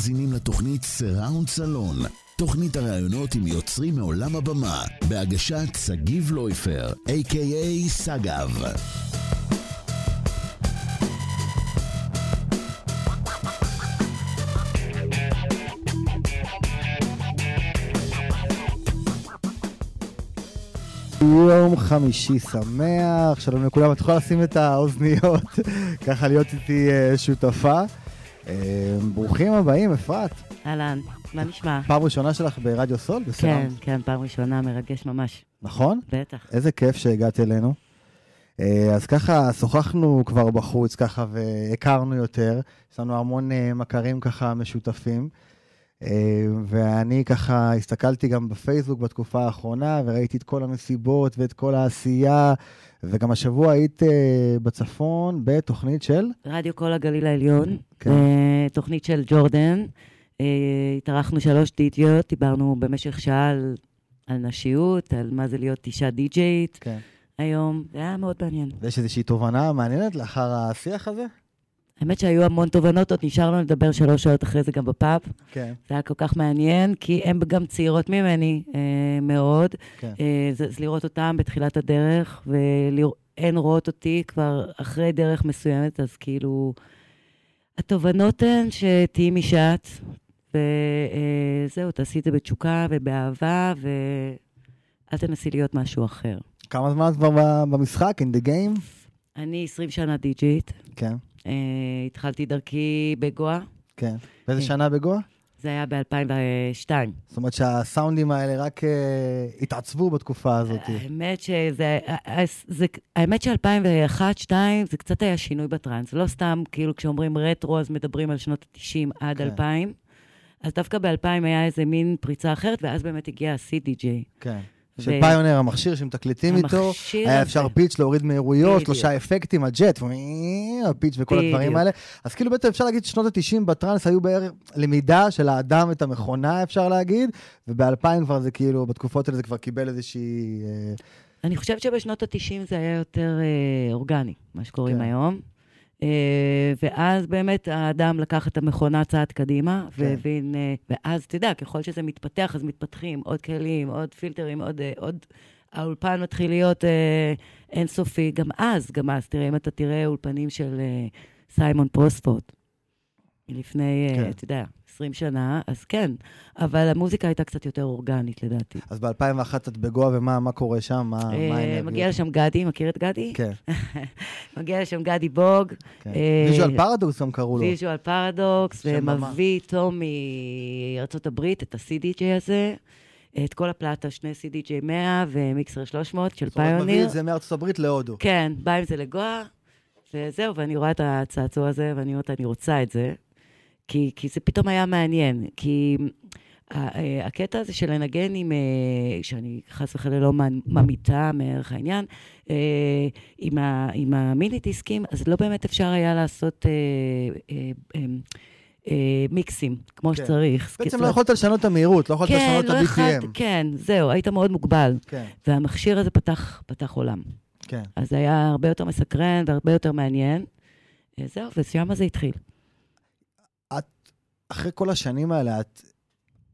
מאזינים לתוכנית סיראונד סלון, תוכנית הראיונות עם יוצרים מעולם הבמה, בהגשת שגיב לויפר, a.k.a. סגב. יום חמישי שמח, שלום לכולם, את יכולה לשים את האוזניות, ככה להיות איתי אה, שותפה. אה, ברוכים הבאים, אפרת. אהלן, מה נשמע? פעם ראשונה שלך ברדיו סול? כן? כן, פעם ראשונה, מרגש ממש. נכון? בטח. איזה כיף שהגעת אלינו. אה, אז ככה, שוחחנו כבר בחוץ ככה והכרנו יותר. יש לנו המון אה, מכרים ככה משותפים. ואני ככה הסתכלתי גם בפייסבוק בתקופה האחרונה, וראיתי את כל המסיבות ואת כל העשייה, וגם השבוע היית אה, בצפון בתוכנית של... רדיו כל הגליל העליון, כן. אה, תוכנית של ג'ורדן. אה, התארחנו שלוש דיג'יות, דיברנו במשך שעה על, על נשיות, על מה זה להיות אישה דיג'יית כן. היום. זה היה מאוד מעניין. ויש איזושהי תובנה מעניינת לאחר השיח הזה? האמת שהיו המון תובנות, עוד נשאר לנו לדבר שלוש שעות אחרי זה גם בפאב. כן. זה היה כל כך מעניין, כי הן גם צעירות ממני אה, מאוד. כן. אה, זה, זה לראות אותן בתחילת הדרך, והן רואות אותי כבר אחרי דרך מסוימת, אז כאילו, התובנות הן שתהיי משעת, וזהו, תעשי את זה בתשוקה ובאהבה, ואל תנסי להיות משהו אחר. כמה זמן את כבר במשחק, in the game? אני 20 שנה די-ג'ית, כן, אה, התחלתי דרכי בגואה, כן. באיזה כן. שנה בגואה? זה היה ב-2002. זאת אומרת שהסאונדים האלה רק אה, התעצבו בתקופה הזאת. האמת שזה, זה, האמת ש-2001-2002 זה קצת היה שינוי בטראנס. לא סתם, כאילו, כשאומרים רטרו, אז מדברים על שנות ה-90 עד כן. 2000. אז דווקא ב-2000 היה איזה מין פריצה אחרת, ואז באמת הגיע ה-CDJ. כן. ו- של פיונר, המכשיר שמתקליטים איתו, היה. אפשר פיץ' להוריד מהירויות. שלושה אפקטים, הג'ט, הפיץ' וכל הדברים. האלה. אז כאילו בעצם אפשר להגיד ששנות ה-90 בטראנס היו בערך למידה של האדם את המכונה, אפשר להגיד, וב-2000 כבר זה כאילו, בתקופות האלה זה כבר קיבל איזושהי... אה, אני חושבת שבשנות ה-90 זה היה יותר אה, אורגני, מה שקוראים כן. היום. אה, ואז באמת האדם לקח את המכונה צעד קדימה, כן. והבין, אה, ואז, אתה יודע, ככל שזה מתפתח, אז מתפתחים עוד כלים, עוד פילטרים, עוד... אה, עוד האולפן מתחיל להיות אה, אינסופי. גם אז, גם אז, תראה, אם אתה תראה אולפנים של אה, סיימון פוספורד, מלפני, אה, כן. אתה יודע, 20 שנה, אז כן, אבל המוזיקה הייתה קצת יותר אורגנית, לדעתי. אז ב-2001 את בגואה, ומה מה קורה שם? מה אה, האנרגיות? מגיע לשם גדי, מכיר את גדי? כן, מגיע לשם גדי בוג, כן. אה, Visual Paradox גם קראו לו. Visual Paradox. ומביא איתו הברית את ה-CDJ הזה, את כל הפלטה, שני CDJ 100 ומיקסר 300 של זאת אומרת, מביא פיוניר. את זה מארצות הברית להודו. כן, בא עם זה לגואה, וזהו, ואני רואה את הצעצוע הזה, ואני אומרת, אני רוצה את זה, כי, כי זה פתאום היה מעניין, כי ה- אה, הקטע הזה של לנגן עם, אה, שאני חס וחלילה לא ממ- ממיתה מערך העניין, אה, עם, ה, עם המיני דיסקים, אז לא באמת אפשר היה לעשות אה, אה, אה, אה, מיקסים כמו כן. שצריך. בעצם זאת לא יכולת לשנות את המהירות, לא יכולת כן, לשנות את לא יכלת- ה-BPM. כן, זהו, היית מאוד מוגבל. כן, והמכשיר הזה פתח, פתח עולם. כן. אז זה היה הרבה יותר מסקרן והרבה יותר מעניין. אה, זהו, ושם זה התחיל. אחרי כל השנים האלה, את,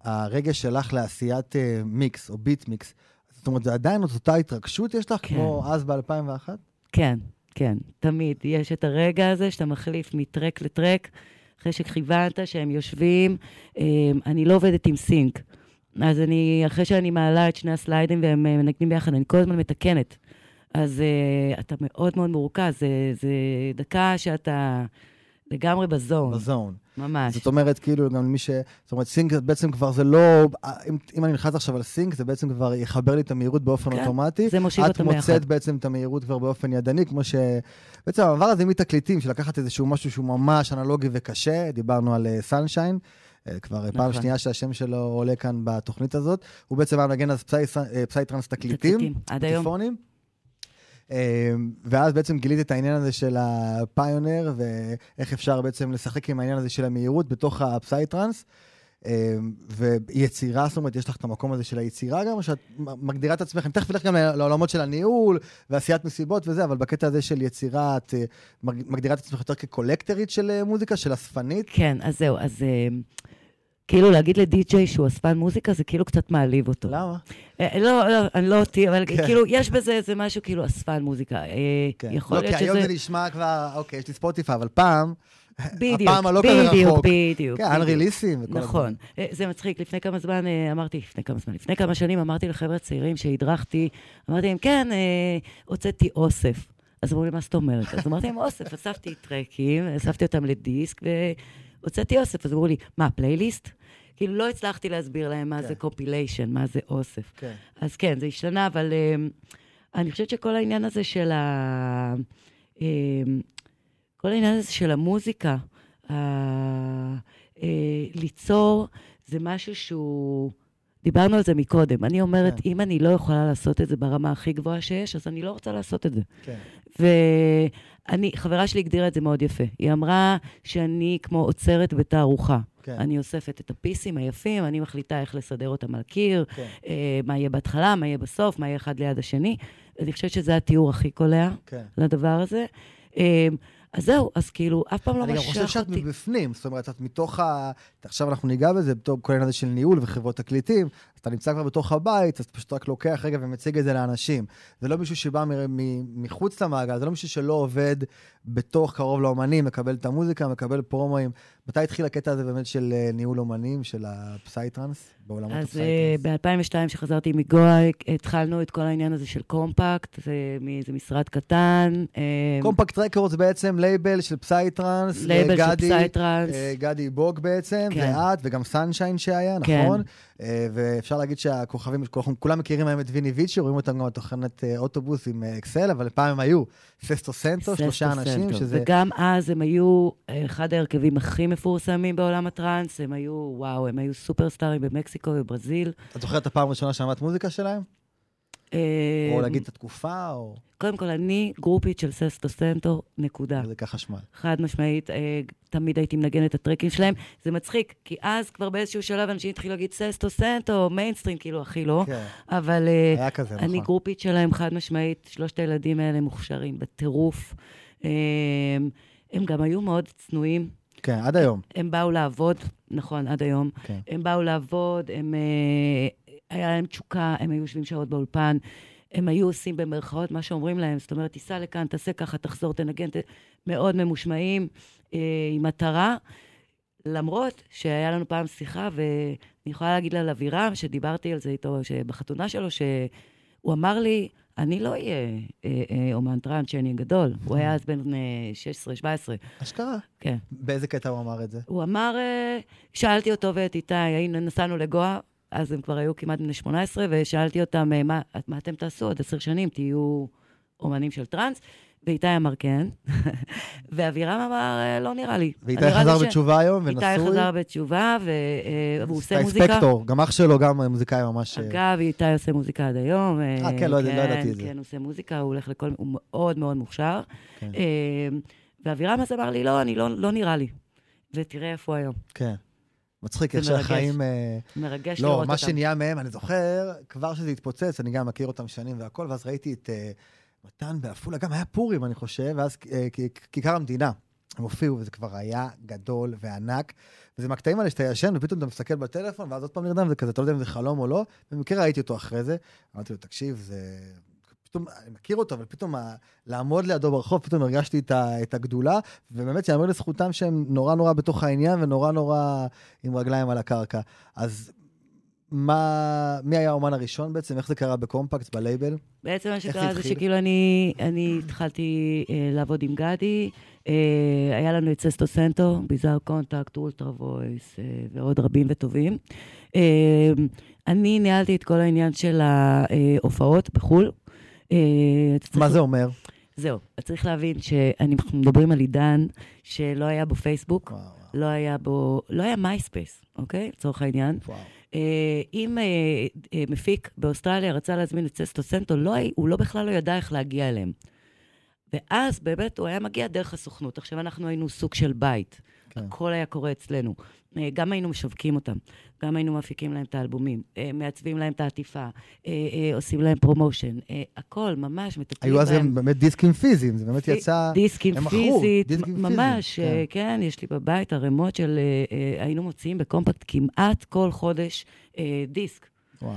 הרגש שלך לעשיית אה, מיקס או ביט מיקס, זאת אומרת, זה עדיין את אותה התרגשות יש לך, כן. כמו אז ב-2001? כן, כן, תמיד. יש את הרגע הזה שאתה מחליף מ track ל track, אחרי שכיוונת, שהם יושבים. אה, אני לא עובדת עם sync. אז אני, אחרי שאני מעלה את שני הסליידים והם אה, מנגנים ביחד, אני כל הזמן מתקנת. אז אה, אתה מאוד מאוד מורכז, זה, זה דקה שאתה לגמרי ב zone, ב zone. ממש. זאת אומרת, כאילו, גם מי ש... זאת אומרת, sync בעצם כבר זה לא... אם, אם אני נכנס עכשיו על sync, זה בעצם כבר יחבר לי את המהירות באופן כן, אוטומטי. זה מושיב את אותם ביחד. מוצאת בעצם את המהירות כבר באופן ידני, כמו ש... בעצם המעבר הזה מתקליטים, של לקחת איזשהו משהו שהוא ממש אנלוגי וקשה, דיברנו על סנשיין. כבר נכון. פעם. שנייה שהשם שלו עולה כאן בתוכנית הזאת. הוא בעצם היה מנגן אז פסאי, אה, פסאי טרנס תקליטים, תקליטים, עד היום. אה, ואז בעצם גילית את העניין הזה של הפיונר, ואיך אפשר בעצם לשחק עם העניין הזה של המהירות בתוך הפסאי טרנס. ויצירה, זאת אומרת, יש לך את המקום הזה של היצירה גם, או שאת מגדירה את עצמך, אני תכף אלך גם לעולמות של הניהול ועשיית מסיבות וזה, אבל בקטע הזה של יצירה, את מגדירה את עצמך יותר כקולקטרית של מוזיקה, של אספנית? כן, אז זהו, אז... כאילו להגיד לדי-ג'יי שהוא אספן מוזיקה, זה כאילו קצת מעליב אותו. למה? אה, לא, לא, אני לא אותי, אבל כן. כאילו, יש בזה איזה משהו כאילו אספן מוזיקה. אה, כן. יכול לא, להיות שזה... לא, כי היום זה נשמע כבר, אוקיי, יש לי ספוטיפיי, אבל פעם... בדיוק, הפעם הלא כזה רחוק. בדיוק, בדיוק. כן, אנריליסים וכל נכון. אה, זה מצחיק, לפני כמה זמן אמרתי, לפני כמה זמן, לפני כמה שנים אמרתי לחבר'ה צעירים שהדרכתי, אמרתי להם, כן, הוצאתי אוסף. אז אמרו לי, מה זאת אומרת? אז אמרתי להם, אוסף, אספתי טרקים, אספתי אותם לדיסק, והוצאתי אוסף. אז אמרו לי, מה, פלייליסט? כאילו, לא הצלחתי להסביר להם מה כן. זה קופיליישן, מה זה אוסף. כן. אז כן, זה השתנה, אבל um, אני חושבת שכל העניין הזה של ה... Um, כל העניין הזה של המוזיקה, uh, uh, ליצור, זה משהו שהוא... דיברנו על זה מקודם. אני אומרת, כן. אם אני לא יכולה לעשות את זה ברמה הכי גבוהה שיש, אז אני לא רוצה לעשות את זה. כן. ואני, חברה שלי הגדירה את זה מאוד יפה. היא אמרה שאני כמו עוצרת בתערוכה. כן. אני אוספת את הפיסים היפים, אני מחליטה איך לסדר אותם על קיר, כן. אה, מה יהיה בהתחלה, מה יהיה בסוף, מה יהיה אחד ליד השני. אני חושבת שזה התיאור הכי קולע כן. לדבר הזה. אה, אז זהו, אז כאילו, אף פעם לא משך אותי. אני גם חושב שאת מבפנים, זאת אומרת, את מתוך ה... עכשיו אנחנו ניגע בזה, בתור כל העניין הזה של ניהול וחברות תקליטים, אתה נמצא כבר בתוך הבית, אז אתה פשוט רק לוקח רגע ומציג את זה לאנשים. זה לא מישהו שבא מחוץ למעגל, זה לא מישהו שלא עובד בתוך קרוב לאומנים, מקבל את המוזיקה, מקבל פרומואים. מתי התחיל הקטע הזה באמת של אה, ניהול אומנים, של הפסייטרנס, בעולמות הפסייטרנס? אז ב-2002, כשחזרתי מגואה, התחלנו את כל העניין הזה של קומפקט, זה מאיזה משרד קטן. אה, Compact Records זה בעצם לייבל של פסייטרנס. לייבל של פסייטרנס. אה, גדי בוג בעצם, כן. ואת, וגם סנשיין שהיה, כן. נכון? ואפשר להגיד שהכוכבים, כולם מכירים היום את ויני ויצ'י, רואים אותם גם בתחנת אוטובוס עם אקסל, אבל פעם הם היו Sesto Sento, שלושה אנשים, שזה... וגם אז הם היו אחד ההרכבים הכי מפורסמים בעולם הטראנס, הם היו, וואו, הם היו סופרסטארים במקסיקו וברזיל. את זוכרת את הפעם הראשונה שמעת מוזיקה שלהם? אה, או להגיד את התקופה, או... קודם כל, אני גרופית של Sesto Sento, נקודה. זה ככה שמע. חד משמעית, אה, תמיד הייתי מנגנת את הטרקים שלהם. זה מצחיק, כי אז כבר באיזשהו שלב אנשים התחילו להגיד Sesto Sento, מיינסטרים, כאילו, הכי לא. כן. אבל אה, היה כזה, נכון. אני גרופית שלהם, חד משמעית. שלושת הילדים האלה מוכשרים בטירוף. הם גם היו מאוד צנועים. כן, עד היום. הם באו לעבוד, נכון, עד היום. כן. הם באו לעבוד, הם... אה, היה להם תשוקה, הם היו יושבים שעות באולפן. הם היו עושים במרכאות מה שאומרים להם, זאת אומרת, תיסע לכאן, תעשה ככה, תחזור, תנגן, מאוד ממושמעים, אה, עם מטרה. למרות שהיה לנו פעם שיחה, ואני יכולה להגיד לה על אבירם, שדיברתי על זה איתו, בחתונה שלו, שהוא אמר לי, אני לא אהיה אה, אה, אומן טראנס שאני גדול. הוא היה אז בן 16-17. אה, אשכרה? כן. באיזה קטע הוא אמר את זה? הוא אמר, שאלתי אותו ואת איתי, היינו, נסענו לגואה, אז הם כבר היו כמעט בני 18, ושאלתי אותם, מה, מה אתם תעשו עוד עשר שנים? תהיו אומנים של טראנס? ואיתי אמר כן, ואבירם אמר, אה, לא נראה לי. ואיתי חזר ש... בתשובה היום ונשוי? איתי חזר בתשובה, אה, והוא עושה מוזיקה. איתי ספקטור, גם אח שלו גם מוזיקאי ממש... אה, אגב, איתי עושה מוזיקה עד היום. אה, כן, לא, לא כן, לא ידעתי את זה. כן, עושה מוזיקה, הוא הולך לכל... הוא מאוד מאוד מוכשר. כן. ואבירם אז אמר לי, לא, אני לא, לא נראה לי. ותראה איפה הוא היום. כן. מצחיק, איך שהחיים... מרגש לא, לראות אותם. לא, מה שנהיה מהם, אני זוכר, כבר שזה התפוצץ, אני גם מכיר אותם שנים והכל, ואז ראיתי את... מתן בעפולה, גם היה פורים, אני חושב, ואז אה, כיכר המדינה. הם הופיעו, וזה כבר היה גדול וענק. וזה מהקטעים האלה שאתה ישן, ופתאום אתה מסתכל בטלפון, ואז עוד פעם נרדם, זה כזה, אתה לא יודע אם זה חלום או לא. במקרה ראיתי אותו אחרי זה, אמרתי לו, תקשיב, זה... פתאום, אני מכיר אותו, אבל פתאום לעמוד לידו ברחוב, פתאום הרגשתי את, ה, את הגדולה, ובאמת שיאמר לזכותם שהם נורא נורא בתוך העניין, ונורא נורא עם רגליים על הקרקע. אז מה, מי היה האומן הראשון בעצם? איך זה קרה בקומפקט, בלייבל? בעצם מה שקרה זה שכאילו אני, אני התחלתי אה, לעבוד עם גדי, אה, היה לנו את Sesto Sento, Bizarre Contact, Ultravoice אה, ועוד רבים וטובים. אה, אני ניהלתי את כל העניין של ההופעות בחו"ל. אה, מה זה אומר? זהו, צריך להבין שאנחנו מדברים על עידן שלא היה בו פייסבוק, וואו. לא היה בו, לא היה מייספייס, אוקיי? לצורך העניין. וואו. אה, אם אה, אה, מפיק באוסטרליה רצה להזמין את Sesto Sento, לא, הוא לא בכלל לא ידע איך להגיע אליהם. ואז באמת הוא היה מגיע דרך הסוכנות. עכשיו, אנחנו היינו סוג של בית. כן. הכל היה קורה אצלנו. אה, גם היינו משווקים אותם, גם היינו מפיקים להם את האלבומים, אה, מעצבים להם את העטיפה, אה, עושים להם promotion, הכל, ממש, מטפלים היו אז בהם. גם באמת דיסקים פיזיים, זה באמת יצא... דיסקים פיזית, ממש, אה, כן, יש לי בבית ערימות של... היינו מוציאים בקומפקט כמעט כל חודש דיסק. וואו.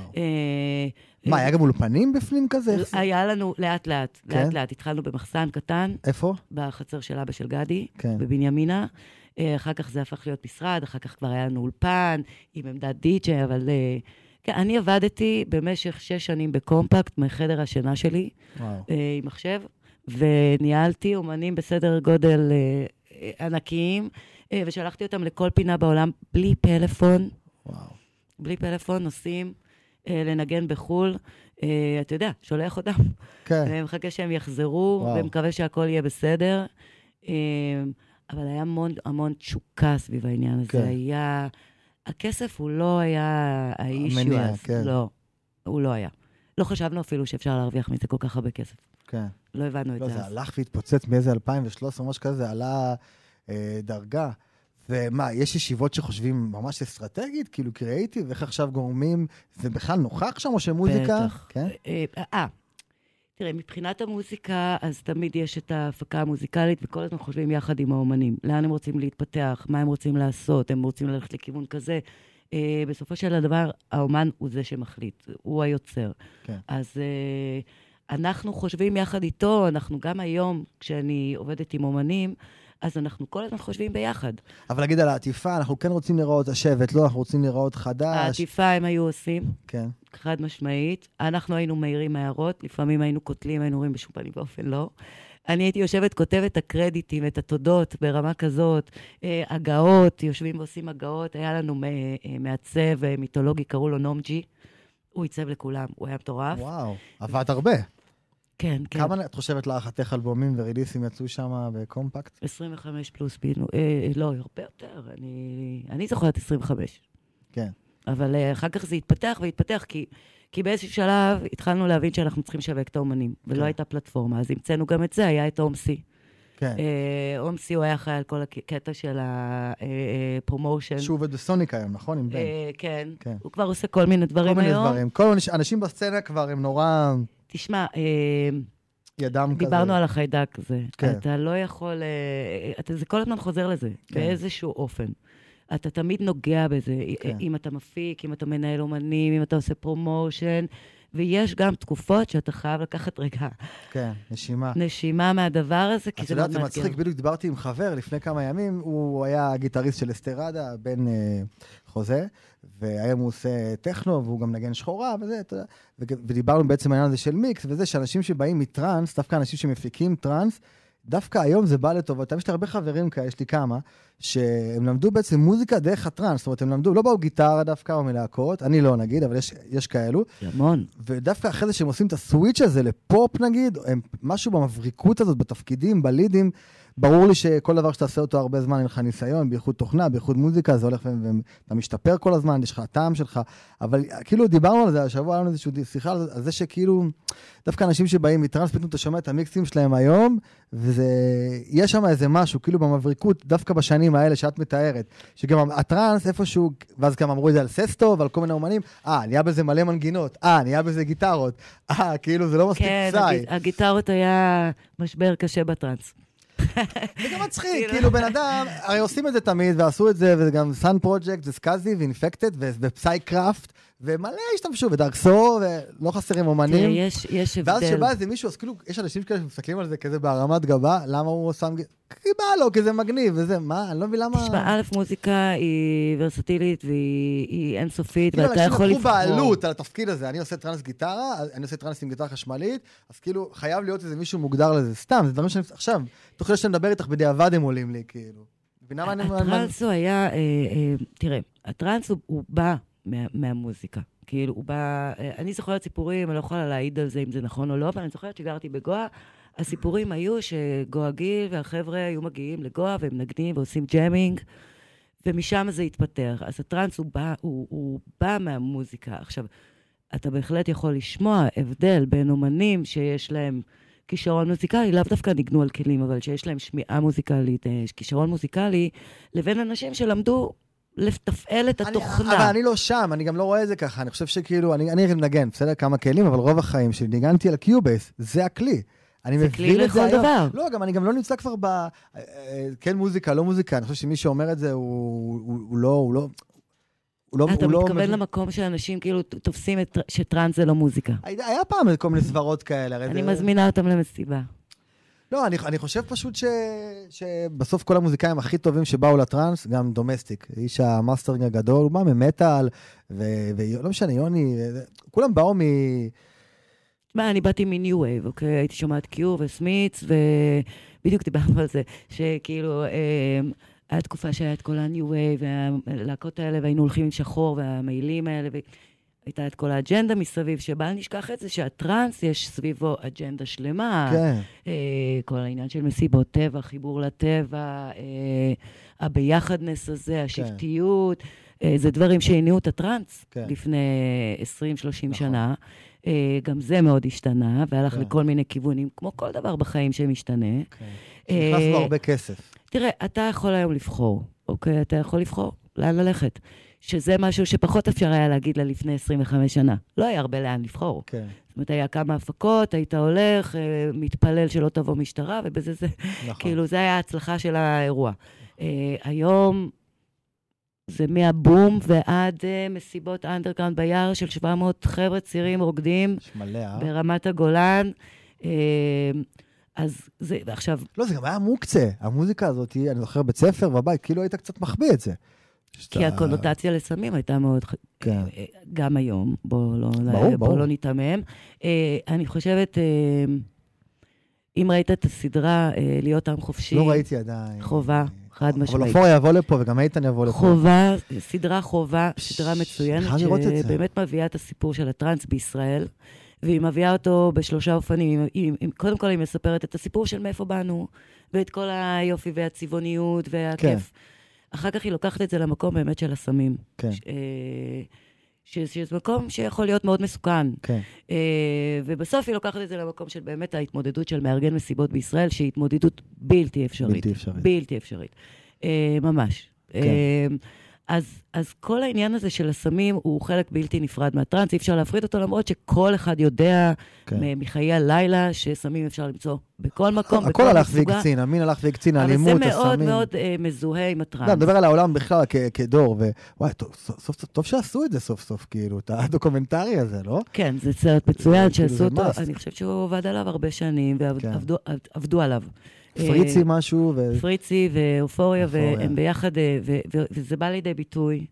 מה, היה גם אולפנים בפנים כזה? היה לנו לאט-לאט, כן? לאט-לאט. התחלנו במחסן קטן, איפה? בחצר של אבא של גדי, כן. בבנימינה. אה, אחר כך זה הפך להיות משרד, אחר כך כבר היה לנו אולפן עם עמדת די-ג'יי, אבל... אה, כן, אני עבדתי במשך שש שנים בקומפקט מחדר השינה שלי, וואו. אה, עם מחשב, וניהלתי אומנים בסדר גודל ענקיים, ושלחתי אותם לכל פינה בעולם בלי פלאפון, וואו. בלי פלאפון, נוסעים לנגן בחו"ל. אה, אתה יודע, שולח אותם, כן. ומחכה שהם יחזרו, וואו. ומקווה שהכל יהיה בסדר. אבל היה המון, המון תשוקה סביב העניין הזה. כן. היה... הכסף הוא לא היה האישיו המניע, אז. כן. לא, הוא לא היה. לא חשבנו אפילו שאפשר להרוויח מזה כל כך הרבה כסף. כן. לא הבנו את לא, זה זה אז. הלך והתפוצץ מאיזה 2013, משהו כזה, זה עלה אה, דרגה. ומה, יש ישיבות שחושבים ממש אסטרטגית, כאילו קריאייטיב, איך עכשיו גורמים, זה בכלל נוכח שם או שמוזיקה? בטח. כן? אה, אה, תראה, מבחינת המוזיקה, אז תמיד יש את ההפקה המוזיקלית, וכל הזמן חושבים יחד עם האומנים. לאן הם רוצים להתפתח, מה הם רוצים לעשות, הם רוצים ללכת לכיוון כזה. אה, בסופו של הדבר, האומן הוא זה שמחליט, הוא היוצר. כן. אז אה, אנחנו חושבים יחד איתו, אנחנו גם היום, כשאני עובדת עם אומנים, אז אנחנו כל הזמן חושבים ביחד. אבל להגיד על העטיפה, אנחנו כן רוצים לראות השבט, לא, אנחנו רוצים לראות חדש. העטיפה הם היו עושים, כן, חד משמעית. אנחנו היינו מעירים הערות, לפעמים היינו קוטלים, היינו אומרים בשום פנים ואופן לא. אני הייתי יושבת, כותבת את הקרדיטים, את התודות ברמה כזאת, אה, הגאות, יושבים ועושים הגאות. היה לנו מ- אה, מעצב אה, מיתולוגי, קראו לו נום ג'י. הוא עיצב לכולם, הוא היה מטורף. וואו, עבד הרבה. כן, כן. כמה את חושבת להערכתך אלבומים וריליסים יצאו שם בקומפקט? 25 פלוס פינו, אה, לא, הרבה יותר. אני, אני זוכרת 25. כן. אבל אה, אחר כך זה התפתח והתפתח, כי, כי באיזשהו שלב התחלנו להבין שאנחנו צריכים לשווק את האומנים, ולא כן. הייתה פלטפורמה, אז המצאנו גם את זה, היה את אומסי. כן. אה, אומסי הוא היה אחראי על כל הקטע של הפרומושן. שהוא עובד בסוניק היום, נכון? עם בן. אה, כן, כן. הוא כבר עושה כל מיני כל דברים מיני היום. דברים. כל מיני, אנשים בסצנה כבר הם נורא תשמע, אה, ידם כזה. דיברנו על החיידק הזה. כן. אתה לא יכול... אה, אתה, זה כל הזמן חוזר לזה, כן. באיזשהו אופן. אתה תמיד נוגע בזה. כן. אם אתה מפיק, אם אתה מנהל אומנים, אם אתה עושה promotion, ויש גם תקופות שאתה חייב לקחת רגע כן, נשימה. נשימה מהדבר הזה, כי את זה מאוד יודעת, זה מאתגר. מצחיק, בדיוק דיברתי עם חבר לפני כמה ימים, הוא היה גיטריסט של אסטרדה, בן אה, חוזה, והיום הוא עושה טכנו, והוא גם נגן שחורה וזה, אתה יודע, ודיברנו בעצם על העניין הזה של מיקס, וזה שאנשים שבאים מטראנס, דווקא אנשים שמפיקים טראנס, דווקא היום זה בא לטובתם. יש לי הרבה חברים כאלה, יש לי כמה, שהם למדו בעצם מוזיקה דרך הטראנס, זאת אומרת, הם למדו, לא באו גיטרה דווקא או מלהקות, אני לא נגיד, אבל יש, יש כאלו, המון. ודווקא אחרי זה שהם עושים את הסוויץ' הזה לפופ נגיד, הם, משהו במבריקות הזאת, בתפקידים, בלידים, ברור לי שכל דבר שתעשה אותו הרבה זמן, אין לך ניסיון, בייחוד תוכנה, בייחוד מוזיקה, זה הולך ואתה משתפר כל הזמן, יש לך הטעם שלך, אבל כאילו דיברנו על זה השבוע, היה לנו איזושהי שיחה על זה, שכאילו, דווקא אנשים שבאים מטראנס, פתאום אתה שומע את המיקסים שלהם היום, וזה, יש שם איזה משהו, כאילו במבריקות, דווקא בשנים האלה שאת מתארת, שגם הטראנס איפשהו, ואז גם אמרו את זה על ססטו ועל כל מיני אומנים, אה, נהיה בזה מלא מנגינות, אה, נהיה בזה גיטרות, אה, כאילו זה לא מספיק כן, psy. הגיט- הגיטרות היה משבר קשה בטראנס. זה גם מצחיק, כאילו. כאילו בן אדם, הרי עושים את זה תמיד, ועשו את זה, וזה גם Sun Project, זה סקאזי ואינפקטד, ו Psy Craft, ומלא השתמשו, ודארקסו, ולא חסרים אומנים. יש יש ואז הבדל. שבא איזה מישהו, אז כאילו, יש אנשים כאלה שמסתכלים על זה כזה בהרמת גבה, למה הוא שם... כי בא לו, כי זה מגניב, וזה, מה, אני לא מבין למה... תשמע, א', מוזיקה היא ורסטילית והיא היא אינסופית, כאילו, ואתה אנשים יכול לקחו לבחור. בעלות על התפקיד הזה, אני עושה טרנס גיטרה, אני עושה טרנס עם גיטרה חשמלית, אז כאילו, חייב להיות איזה מישהו מוגדר לזה. סתם, זה דברים שאני... עכשיו, תוך כדי שאני מדבר איתך בדיעבד הם עולים לי, כאילו. מבינה מה אני... הטראנס הוא היה, אה, אה, תראה, הטראנס הוא, בא מה, מהמוזיקה. כאילו, הוא בא, אה, אני זוכרת סיפורים, אני לא יכולה להעיד על זה אם זה נכון או לא, אבל אני זוכרת שגרתי בגואה, הסיפורים היו שגואה גיל והחבר'ה היו מגיעים לגואה והם מנגנים ועושים ג'אמינג, ומשם זה התפתח. אז הטראנס הוא בא, הוא, הוא בא מהמוזיקה. עכשיו, אתה בהחלט יכול לשמוע הבדל בין אומנים שיש להם כישרון מוזיקלי, לאו דווקא ניגנו על כלים, אבל שיש להם שמיעה מוזיקלית, אה, כישרון מוזיקלי, לבין אנשים שלמדו לתפעל את התוכנה. אבל אני לא שם, אני גם לא רואה את זה ככה. אני חושב שכאילו, אני, אני מנגן, בסדר? כמה כלים, אבל רוב החיים שלי ניגנתי על Cubase, זה הכלי. אני זה מבין כלי את זה לכל היום. דבר. לא, גם אני גם לא נמצא כבר ב... אה, אה, כן מוזיקה, לא מוזיקה. אני חושב שמי שאומר את זה, הוא, הוא, הוא לא... הוא לא הוא לא, אתה הוא לא מתכוון מבין- למקום שאנשים כאילו תופסים את- שטראנס זה לא מוזיקה. היה פעם כל מיני סברות כאלה. הרי אני זה- מזמינה אותם למסיבה. לא, אני, אני חושב פשוט ש, שבסוף כל המוזיקאים הכי טובים שבאו לטראנס, גם דומסטיק, איש המאסטרינג הגדול, הוא בא ממטאל, ו- ולא משנה, יוני, זה- כולם באו מ... מה, אני באתי מ new wave, אוקיי? הייתי שומעת Cure ו Smiths, ובדיוק דיברנו על זה, שכאילו, אה, היה תקופה שהיה את כל ה new wave, והלהקות האלה, והיינו הולכים עם שחור, והמעילים האלה, והייתה את כל האג'נדה מסביב, שבל נשכח את זה שהטראנס, יש סביבו אג'נדה שלמה. כן, אה, כל העניין של מסיבות טבע, חיבור לטבע, אה, הביחדנס הזה, השבטיות, אה, זה דברים שהניעו את הטראנס כן. לפני 20-30 נכון. שנה. אה, גם זה מאוד השתנה, והלך כן. לכל מיני כיוונים, כמו כל דבר בחיים שמשתנה. כן. אה, נכנס בו הרבה כסף. תראה, אתה יכול היום לבחור, אוקיי? אתה יכול לבחור לאן ללכת. שזה משהו שפחות אפשר היה להגיד לה לפני 25 שנה. לא היה הרבה לאן לבחור. כן, זאת אומרת, היה כמה הפקות, היית הולך, אה, מתפלל שלא תבוא משטרה, ובזה זה, נכון. כאילו, זה היה ההצלחה של האירוע. אה, היום זה מהבום ועד אה, מסיבות אנדרגראונד ביער של 700 חבר'ה צעירים רוקדים יש מלא, אה? ברמת הגולן. אה, אז זה, עכשיו, לא, זה גם היה מוקצה. המוזיקה הזאת, אני זוכר בית ספר ובבית, כאילו היית קצת מחביא את זה. כי שאתה- הקונוטציה לסמים הייתה מאוד... כן. גם היום, בואו לא, ברור, בוא ברור. לא ניתמם. אה, אני חושבת, אה, אם ראית את הסדרה להיות עם חופשי, לא ראיתי עדיין. חובה, חד אבל משמעית. אופור יבוא לפה וגם איתן יבוא לפה. חובה, סדרה חובה, סדרה מצוינת. שבאמת מביאה את הסיפור של הטראנס בישראל, והיא מביאה אותו בשלושה אופנים. היא, היא, היא, קודם כל, היא מספרת את הסיפור של מאיפה באנו, ואת כל היופי והצבעוניות והכיף. אחר כך היא לוקחת את זה למקום באמת של הסמים. כן, ש- אה, שזה מקום שיכול להיות מאוד מסוכן. כן. אה, ובסוף היא לוקחת את זה למקום של באמת ההתמודדות של מארגן מסיבות בישראל, שהיא התמודדות בלתי אפשרית. בלתי אפשרית. בלתי אפשרית. אה, ממש. כן. אה, אז, אז כל העניין הזה של הסמים הוא חלק בלתי נפרד מהטראנס, אי אפשר להפריד אותו, למרות שכל אחד יודע כן. מחיי הלילה שסמים אפשר למצוא בכל מקום, הכל בכל הלך. והקצין, המין הלך והקצין, אבל האלימות, זה הסמים. מאוד מאוד אה, מזוהה עם הטראנס. לא, אני מדבר על העולם בכלל כ- כדור, ווואי, טוב, סוף סוף, טוב שעשו את זה סוף סוף, כאילו, את הדוקומנטרי הזה, לא? כן, זה סרט מצוין כאילו, שעשו אותו. אני חושבת שהוא עבד עליו הרבה שנים, כן. ועבדו עבדו עליו. פריצי אה, משהו, ו... פריצי ואופוריה, אופוריה. והם ביחד, אה, ו- ו- וזה בא לידי ביטוי.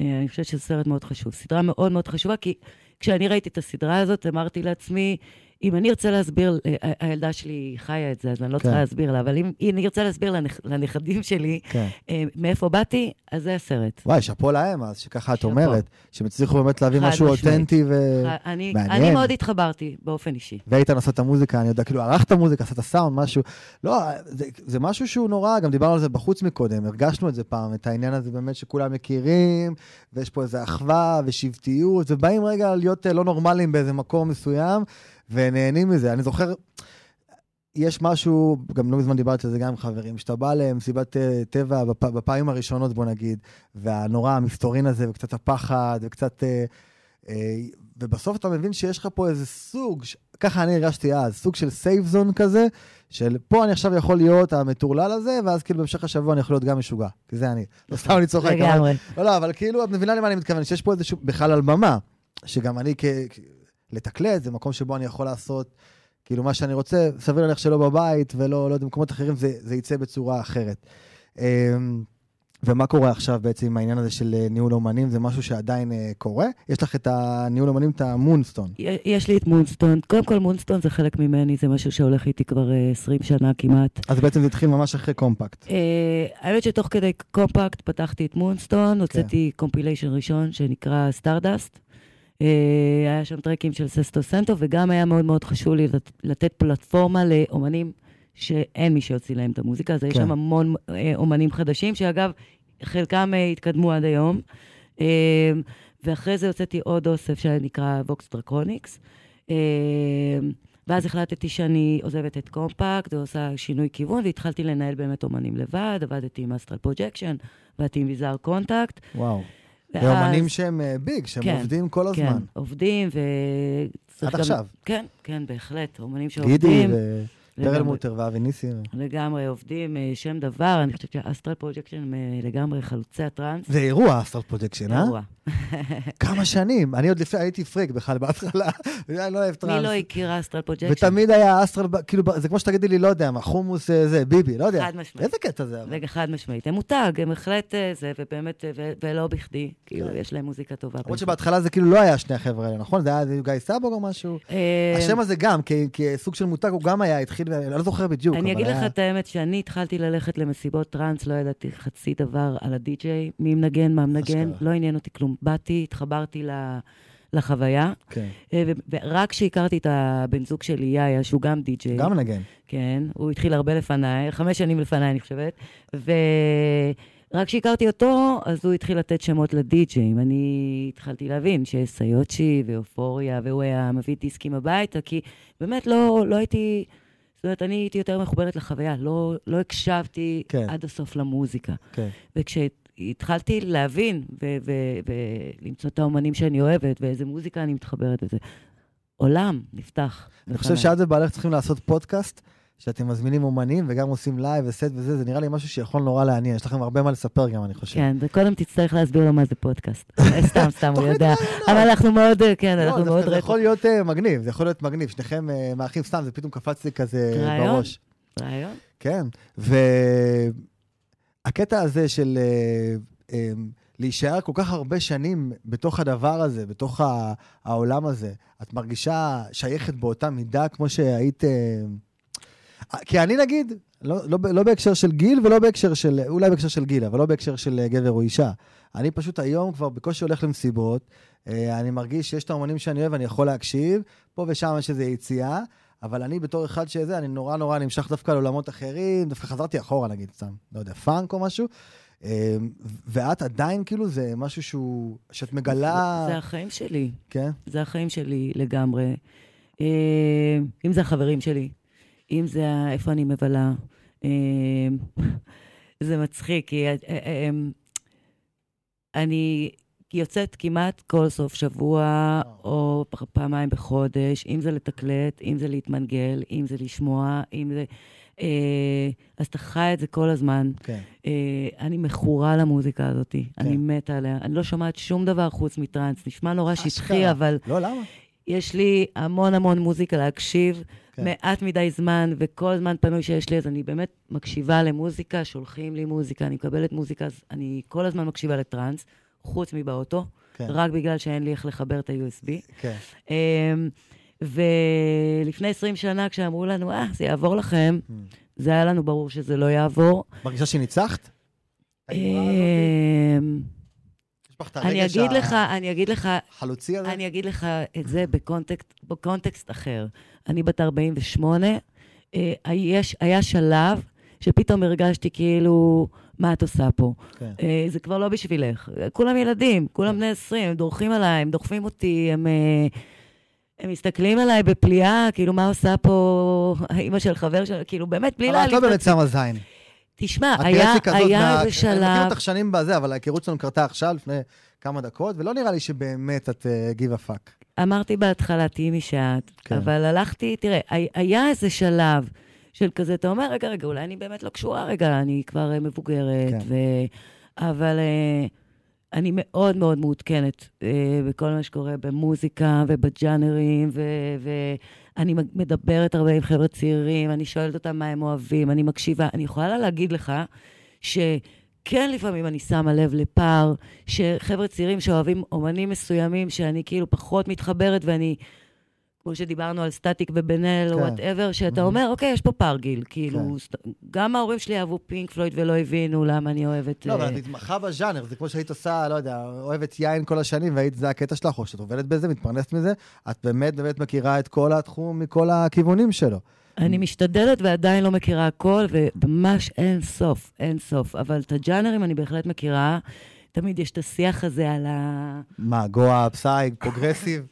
אה, אני חושבת שזה סרט מאוד חשוב. סדרה מאוד מאוד חשובה, כי כשאני ראיתי את הסדרה הזאת, אמרתי לעצמי, אם אני ארצה להסביר, אה, ה- הילדה שלי חיה את זה, אז אני לא כן. צריכה להסביר לה, אבל אם אם אני ארצה להסביר לנכ- לנכדים שלי כן. אה, מאיפה באתי, אז זה הסרט. וואי, שאפו להם אז, שככה את. אומרת, שהם הצליחו באמת להביא משהו. אותנטי ו... אני אה. אני מאוד התחברתי באופן אישי. ואיתן עשה את המוזיקה, אני יודע, כאילו, המוזיקה, עשה את הסאונד, משהו. לא, זה, זה משהו שהוא נורא, גם דיברנו על זה בחוץ מקודם, הרגשנו את זה פעם, את העניין הזה באמת שכולם מכירים, ויש פה איזו אחווה ושבטיות, ובאים רגע להיות אה, לא נורמליים באיזה מקום מסוים, ונהנים מזה. אני זוכר, יש משהו, גם לא מזמן דיברתי על זה גם עם חברים, שאתה בא למסיבת אה, טבע בפ, בפעמים הראשונות, בוא נגיד, והנורא המסתורין הזה, וקצת הפחד, וקצת... אה, אה, ובסוף אתה מבין שיש לך פה איזה סוג, ככה אני הרגשתי אז, סוג של safe zone כזה, של פה אני עכשיו יכול להיות המטורלל הזה, ואז כאילו בהמשך השבוע אני יכול להיות גם משוגע, כי זה אני. לא סתם אני צוחק. לגמרי. לא, לא, אבל כאילו, את מבינה למה אני מתכוון, שיש פה איזשהו, בכלל על במה, שגם אני. כ- לתקלט, זה מקום שבו אני יכול לעשות, כאילו, מה שאני רוצה, סביר להניח שלא בבית, ולא, לא יודע, במקומות אחרים, זה, זה יצא בצורה אחרת. אמ, ומה קורה עכשיו בעצם עם העניין הזה של אה, ניהול אומנים? זה משהו שעדיין אה, קורה? יש לך את הניהול אומנים, את ה Moonstone. יש לי את Moonstone. קודם כל, Moonstone זה חלק ממני, זה משהו שהולך איתי כבר אה, 20 שנה כמעט. אז בעצם זה התחיל ממש אחרי קומפקט. אה, האמת שתוך כדי קומפקט פתחתי את Moonstone, הוצאתי compilation ראשון שנקרא Stardust. היה שם טרקים של Sesto Sento, וגם היה מאוד מאוד חשוב לי לת- לתת פלטפורמה לאומנים שאין מי שיוציא להם את המוזיקה, אז יש כן. שם המון אה, אומנים חדשים, שאגב, חלקם אה, התקדמו עד היום. אה, ואחרי זה הוצאתי עוד אוסף שנקרא ווקס דרקוניקס. אה, ואז החלטתי שאני עוזבת את קומפקט ועושה שינוי כיוון, והתחלתי לנהל באמת אומנים לבד, עבדתי עם Astral Projection, עבדתי עם Bizarre Contact. וואו. ואז- ואומנים שהם אה, big, שהם כן, עובדים כל כן, הזמן. עובדים, ו... עד גם- עכשיו. כן, כן, בהחלט. אומנים גידי שעובדים. לגמרי. פרלמוטר ואבי ניסים. לגמרי עובדים, אה, שם דבר, אני חושבת שה Astral Projection הם אה, לגמרי חלוצי הטראנס. זה אירוע, Astral Projection, אה? אירוע. כמה שנים. אני עוד לפני, הייתי פריק בכלל בהתחלה, אני לא אוהב טראנס. מי לא הכיר Astral Projection? ותמיד היה Astral, כאילו, זה כמו שתגידי לי, לא יודע מה, חומוס אה, זה, ביבי, לא יודע. חד משמעית. איזה קטע זה? רגע, חד משמעית. הם מותג, הם בהחלט זה, ובאמת, ולא בכדי. כאילו, כן. יש להם מוזיקה טובה. למרות שבהתחלה זה כאילו לא היה שני החבר'ה האלה, נכון? זה היה גיא סבוג או משהו? השם הזה גם, כסוג של מותג, הוא גם היה, התחיל, אני לא זוכר בדיוק. אני אגיד לך היה- את האמת, שאני התחלתי ללכת למסיבות טראנס, לא ידעתי חצי דבר על הדי-ג'יי, מי מנגן, מה מנגן, אשכרה. לא עניין אותי כלום. באתי, התחברתי ל- לחוויה, כן. אה, ורק כשהכרתי את הבן זוג שלי, יאיה, שהוא גם די-ג'יי, גם מנגן. כן, הוא התחיל הרבה לפניי, חמש שנים לפניי, אני חושבת. ורק כשהכרתי אותו, אז הוא התחיל לתת שמות לדי-ג'אים. אני התחלתי להבין שיש סיוצ'י ואופוריה, והוא היה מביא דיסקים הביתה, כי באמת לא, לא הייתי... זאת אומרת, אני הייתי יותר מחוברת לחוויה, לא, לא הקשבתי כן. עד הסוף למוזיקה. כן. וכשהתחלתי להבין ולמצוא את האומנים שאני אוהבת, ואיזה מוזיקה אני מתחברת לזה, עולם נפתח. אני חושב שאת ובעלך צריכים לעשות פודקאסט, שאתם מזמינים אומנים וגם עושים לייב וסט וזה, זה נראה לי משהו שיכול נורא לעניין. יש לכם הרבה מה לספר גם, אני חושב. כן, וקודם תצטרך להסביר לו מה זה פודקאסט. סתם, סתם, הוא יודע. אבל אנחנו מאוד, אה, כן, לא, אנחנו מאוד זה רטרו. יכול להיות אה, מגניב, זה יכול להיות מגניב. שניכם אה, מאחים סתם, זה פתאום קפץ לי כזה רעיון. בראש. רעיון? כן, והקטע הזה של אה, אה, להישאר כל כך הרבה שנים בתוך הדבר הזה, בתוך העולם הזה, את מרגישה שייכת באותה מידה כמו שהיית... כי אני נגיד, לא, לא, לא בהקשר של גיל ולא בהקשר של, אולי בהקשר של גיל, אבל לא בהקשר של אה, גבר או אישה. אני פשוט היום כבר בקושי הולך למסיבות, אה, אני מרגיש שיש את האומנים שאני אוהב, אני יכול להקשיב, פה ושם יש איזו יציאה, אבל אני בתור אחד שזה, אני נורא נורא נמשך דווקא לעולמות אחרים, דווקא חזרתי אחורה נגיד, סתם, לא יודע, פאנק או משהו, אה, ואת עדיין כאילו זה משהו שהוא, שאת מגלה... זה החיים שלי. כן? זה החיים שלי לגמרי. אה, אם זה החברים שלי, אם זה איפה אני מבלה. אה, זה מצחיק, כי אה, אה, אני יוצאת כמעט כל סוף שבוע, או פעמיים בחודש, אם זה לתקלט, אם זה להתמנגל, אם זה לשמוע, אם זה... אה, אז אתה חי את זה כל הזמן. כן. אני מכורה למוזיקה הזאת, אני מתה עליה. אני לא שומעת שום דבר חוץ מטראנס. נשמע נורא שטחי. אבל לא, למה? יש לי המון המון מוזיקה להקשיב, כן. מעט מדי זמן, וכל זמן פנוי שיש לי, אז אני באמת מקשיבה למוזיקה, שולחים לי מוזיקה, אני מקבלת מוזיקה, אז אני כל הזמן מקשיבה לטראנס, חוץ מבאוטו, כן. רק בגלל שאין לי איך לחבר את ה-USB. כן. אמ, ולפני 20 שנה, כשאמרו לנו, אה, זה יעבור לכם, Mm. זה היה לנו ברור שזה לא יעבור. מרגישה שניצחת? את אני אגיד לך, אני אגיד לך, החלוצי הזה? אני אגיד לך את זה בקונטקסט, בקונטקסט אחר. אני בת 48, אה, יש, היה שלב שפתאום הרגשתי כאילו, מה את עושה פה? כן. אה, זה כבר לא בשבילך. כולם ילדים, כולם בני 20, הם דורכים עליי, הם דוחפים אותי, הם, אה, הם מסתכלים עליי בפליאה, כאילו, מה עושה פה האימא של חבר שלה? כאילו, באמת, בלי אבל את להעליב לא את באמת עצמי. שמה זין. תשמע, היה, היה איזה אני מכיר שלב... אותך שנים בזה, אבל ההיכרות שלנו קרתה עכשיו, לפני כמה דקות, ולא נראה לי שבאמת את uh, give a fuck. אמרתי בהתחלה, תהיי מי שאת, כן. אבל הלכתי, תראה, הי- היה איזה שלב של כזה, אתה אומר, רגע, רגע, אולי אני באמת לא קשורה, רגע, אני כבר אה, מבוגרת, כן. ו... אבל אה, אני מאוד מאוד מעודכנת אה, בכל מה שקורה במוזיקה ובג'אנרים, ו... ואני מדברת הרבה עם חבר'ה צעירים, אני שואלת אותם מה הם אוהבים, אני מקשיבה. אני יכולה להגיד לך ש... כן, לפעמים אני שמה לב לפער, שחבר'ה צעירים שאוהבים אומנים מסוימים, שאני כאילו פחות מתחברת, ואני, כמו שדיברנו על סטטיק ובן אל, או כן. whatever, שאתה Mhm. אומר, אוקיי, יש פה פער גיל. כאילו, כן. גם ההורים שלי אהבו פינק פלויד ולא הבינו למה אני אוהבת... לא, אה, אבל את מתמחה בז'אנר, זה כמו שהיית עושה, לא יודע, אוהבת יין כל השנים, והיית, זה הקטע שלך, או שאת עובדת בזה, מתפרנסת מזה, את באמת באמת מכירה את כל התחום מכל הכיוונים שלו. אני משתדלת ועדיין לא מכירה הכל, וממש אין סוף, אין סוף. אבל את הג'אנרים אני בהחלט מכירה. תמיד יש את השיח הזה על ה... מה, גואה, פסיי, פרוגרסיב?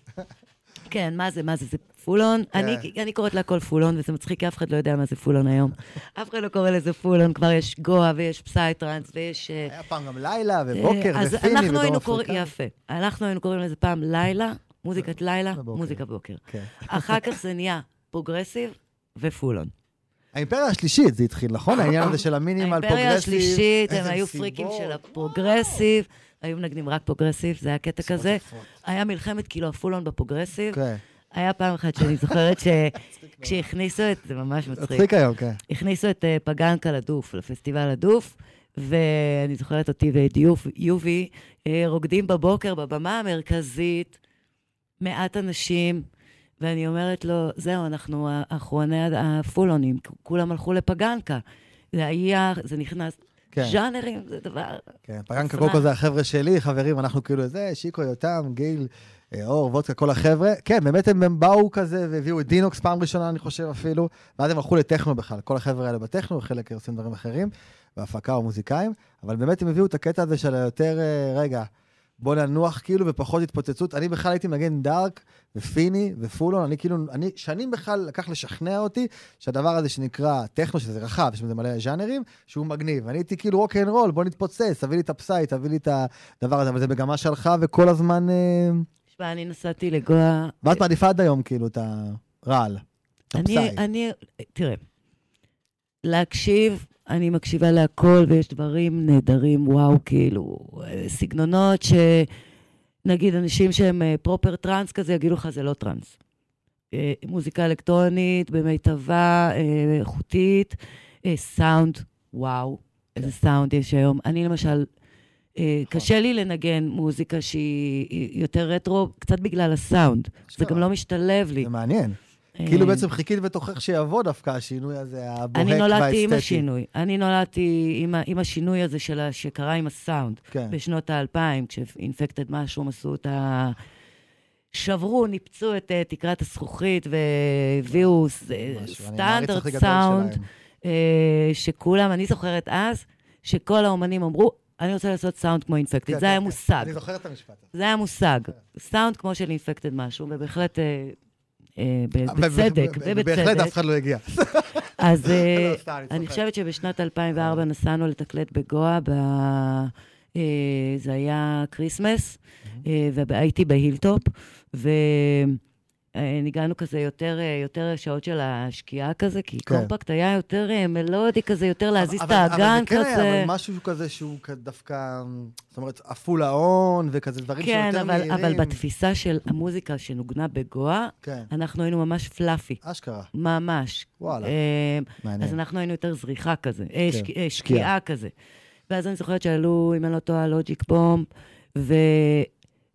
כן, מה זה, מה זה? זה full on, כן. אני, אני קוראת להכל full on, וזה מצחיק, כי אף אחד לא יודע מה זה full on היום. אף אחד לא קורא לזה full on, כבר יש גואה ויש פסייטרנס ויש... אה, היה פעם גם לילה ובוקר אז ופיני ודרום קוראים, אפריקאי. יפה. אנחנו היינו קוראים לזה פעם לילה, מוזיקת לילה. מוזיקה בוקר. כן. אחר כך זה נהיה פרוגרסיב ו full on. האימפריה השלישית זה התחיל, נכון? העניין הזה של המינימל פרוגרסיב. האימפריה השלישית, הם היו. פריקים של הפרוגרסיב, היו מנגנים רק פרוגרסיב, זה היה קטע כזה. היה מלחמת כאילו ה full on בפרוגרסיב. כן. היה פעם אחת שאני זוכרת שכשהכניסו את, זה ממש מצחיק, מצחיק היום, כן. הכניסו את אה, פגנקה לדוף, לפסטיבל הדוף, ואני זוכרת אותי ואת יובי אה, רוקדים בבוקר בבמה המרכזית, מעט אנשים, ואני אומרת לו, זהו, אנחנו אחרוני הפולונים, כולם הלכו לפגנקה. זה היה, זה נכנס, כן. ז'אנרים זה דבר... כן, עצמה. קוקו זה החבר'ה שלי, חברים, אנחנו כאילו זה, שיקו, יותם, גיל, אה, אור, וודקה, כל החבר'ה. כן, באמת הם, הם באו כזה והביאו את דינוקס פעם ראשונה, אני חושב אפילו, ואז הם הלכו לטכנו בכלל, כל החבר'ה האלה בטכנו, חלק עושים דברים אחרים, בהפקה או מוזיקאים, אבל באמת הם הביאו את הקטע הזה של היותר, אה, רגע, בוא ננוח כאילו ופחות התפוצצות. אני בכלל הייתי מנגן דארק ופיני ו full on, אני כאילו, אני שנים בכלל לקח לשכנע אותי שהדבר הזה שנקרא טכנו, שזה רחב, יש בזה מלא ז'אנרים, שהוא מגניב. אני הייתי כאילו רוק אנד רול, בוא נתפוצץ, תביא לי את הפסאי, תביא לי את הדבר הזה, אבל זה מגמה שלך וכל הזמן... אה, תשמע, אני נסעתי לגואה, ואת מעדיפה עד היום כאילו את הרעל, את אני, הפסאי. אני, תראה, להקשיב, אני מקשיבה להכל, ויש דברים נהדרים, וואו, כאילו, אה, סגנונות שנגיד אנשים שהם אה, proper טראנס כזה, יגידו לך, זה לא טראנס. אה, מוזיקה אלקטרונית במיטבה, אה, איכותית, אה, סאונד, וואו, איזה סאונד יש היום. אני למשל, אה, קשה לי לנגן מוזיקה שהיא יותר רטרו, קצת בגלל הסאונד. זה גם לא משתלב לי. זה מעניין. אה, כאילו בעצם חיכית בתוכך שיבוא דווקא השינוי הזה, הבוהק אני והאסתטי. נולדתי עם השינוי. אני נולדתי עם, עם השינוי הזה של שקרה עם הסאונד. כן. בשנות האלפיים, כשאינפקטד משהו, עשו את ה... שברו, ניפצו את uh, תקרת הזכוכית והביאו אני סטנדרט סאונד. אה, שכולם, אני זוכרת אז, שכל האומנים אמרו, אני רוצה לעשות סאונד כמו אינפקטד. כן, זה היה כן, כן. מושג. אני זוכר את המשפט הזה. זה היה מושג. סאונד כמו של אינפקטד משהו, ובהחלט, אה, אה, ב- בצדק, ב- ובצדק. בהחלט אף אחד לא הגיע. אז אה, לא, אני. חושבת שבשנת 2004 נסענו לתקלט בגואה. אה, זה היה כריסמס, אה, והייתי בהילטופ, וניגענו כזה יותר, אה, יותר שעות של השקיעה כזה, כי כן. קומפקט היה יותר אה, מלודי כזה, יותר להזיז את אבל- אבל האגן זה כן כזה. היה, אבל משהו כזה שהוא דווקא, זאת אומרת, עפול ההון וכזה דברים כן, שיותר אבל, מהירים. אבל בתפיסה של המוזיקה שנוגנה בגואה, כן, אנחנו היינו ממש פלאפי. אשכרה, ממש. וואלה, אה, מעניין. אז אנחנו היינו יותר זריחה כזה, אה, כן, שק- אה, שקיעה. שקיעה כזה. ואז אני זוכרת שעלו, אם אני לא טועה, לוג'יק בום, ו...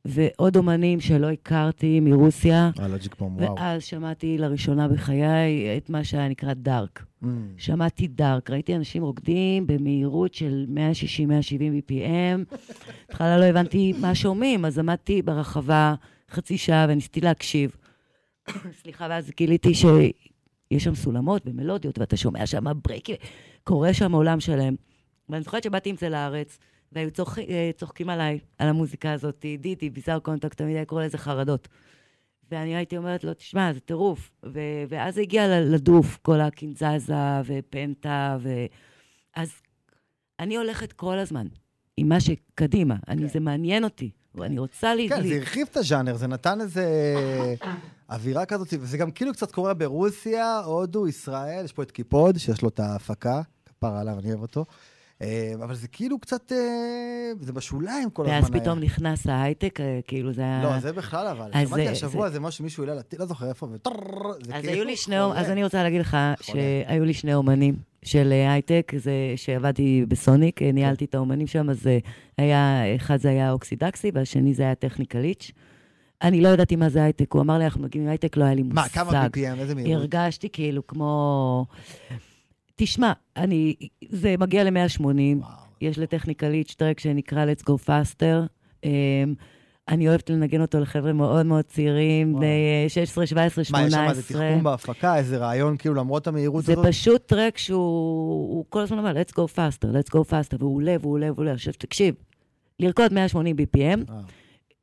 ועוד אומנים שלא הכרתי מרוסיה. אה, לוג'יק בום, וואו. ואז שמעתי לראשונה בחיי את מה שהיה נקרא דארק. Mm, שמעתי דארק, ראיתי אנשים רוקדים במהירות של 160-170 BPM. בהתחלה לא הבנתי מה שומעים, אז עמדתי ברחבה חצי שעה וניסיתי להקשיב. סליחה, ואז גיליתי שיש שם סולמות ומלודיות, ואתה שומע שם ברייקים, קורה שם עולם שלם. ואני זוכרת שבאתי עם זה לארץ, והיו צוח, אה, צוחקים עליי, על המוזיקה הזאת, דידי, ביזאר קונטקט, תמיד היה קורא לזה חרדות. ואני הייתי אומרת לו, תשמע, זה טירוף. ו- ואז זה הגיע ל- לדוף, כל הקינזזה ופנטה, ו... אז אני הולכת כל הזמן עם מה שקדימה. אני, כן. זה מעניין אותי, ואני רוצה לי... כן, לי- זה הרחיב את הז'אנר, זה נתן איזה אווירה כזאת, וזה גם כאילו קצת קורה ברוסיה, הודו, ישראל, יש פה את קיפוד, שיש לו את ההפקה, כפרה עליו, אני אוהב אותו. אה, אבל זה כאילו קצת, אה, זה בשוליים כל הזמן היה. ואז פתאום נכנס ההייטק, אה, כאילו זה היה... לא, זה בכלל אבל. אז שמעתי זה- השבוע איזה משהו שמישהו העלה לא זוכר איפה, וטררר, זה אז היו לי שני, חולה. אז אני רוצה להגיד לך חולה. שהיו לי שני אומנים של הייטק, זה שעבדתי בסוניק, ניהלתי את האומנים שם, אז היה, אחד זה היה אוקסידקסי, והשני זה היה טכניקליץ'. אני לא ידעתי מה זה הייטק, הוא אמר לי, אנחנו מגיעים עם הייטק, לא היה לי מושג. מה, כמה BPM, איזה מהירות? הרגשתי כאילו כמו... תשמע, אני, זה מגיע ל-180, וואו. יש לטכניקליץ' טרק שנקרא Let's Go Faster. Um, אני אוהבת לנגן אותו לחבר'ה מאוד מאוד צעירים. בני 16, 17, מה, יש 18. שם איזה תחכום בהפקה, איזה רעיון, כאילו, למרות המהירות זה הזאת? פשוט טרק שהוא הוא כל הזמן אומר, let's go faster, let's go faster, והוא עולה והוא עולה והוא עולה. עכשיו, תקשיב, לרקוד 180 BPM,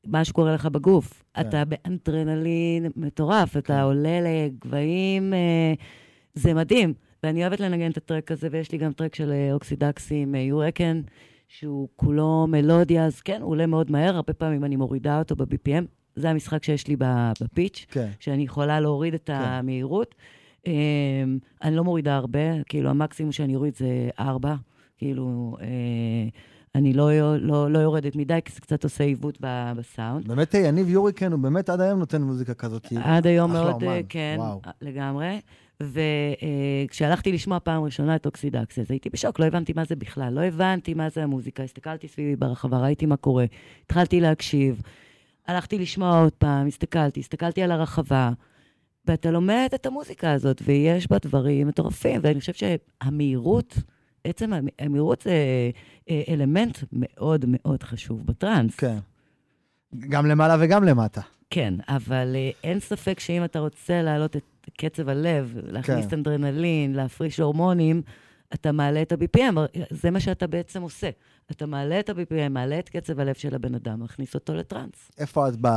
מה שקורה לך בגוף. כן. אתה באנטרנלין מטורף, כן. אתה עולה לגבהים, אה, זה מדהים. ואני אוהבת לנגן את הטרק הזה, ויש לי גם טרק של אה, אוקסידקסי עם יורקן, שהוא כולו מלודיה, אז כן, הוא עולה מאוד מהר, הרבה פעמים אני מורידה אותו ב-BPM. זה המשחק שיש לי בפיץ', כן. שאני יכולה להוריד את המהירות. אה, אני לא מורידה הרבה, כאילו, המקסימום שאני אוריד זה ארבע. כאילו, אה, אני לא, לא, לא יורדת מדי, כי זה קצת עושה עיוות ב- בסאונד. באמת, אה, יניב יוריקן, הוא באמת עד היום נותן מוזיקה כזאת. עד היום מאוד, אומן. אה, כן, וואו. לגמרי. וכשהלכתי לשמוע פעם ראשונה את אוקסידקס, אז הייתי בשוק, לא הבנתי מה זה בכלל, לא הבנתי מה זה המוזיקה, הסתכלתי סביבי ברחבה, ראיתי מה קורה, התחלתי להקשיב, הלכתי לשמוע עוד פעם, הסתכלתי, הסתכלתי על הרחבה, ואתה לומד את המוזיקה הזאת, ויש בה דברים מטורפים, ואני חושבת שהמהירות, עצם המ- המהירות זה אה, אלמנט מאוד מאוד חשוב בטראנס. כן. גם למעלה וגם למטה. כן, אבל אה, אין ספק שאם אתה רוצה להעלות את קצב הלב, להכניס כן. אנדרנלין, להפריש הורמונים, אתה מעלה את ה-BPM, זה מה שאתה בעצם עושה. אתה מעלה את ה-BPM, מעלה את קצב הלב של הבן אדם, מכניס אותו לטראנס. איפה את ב...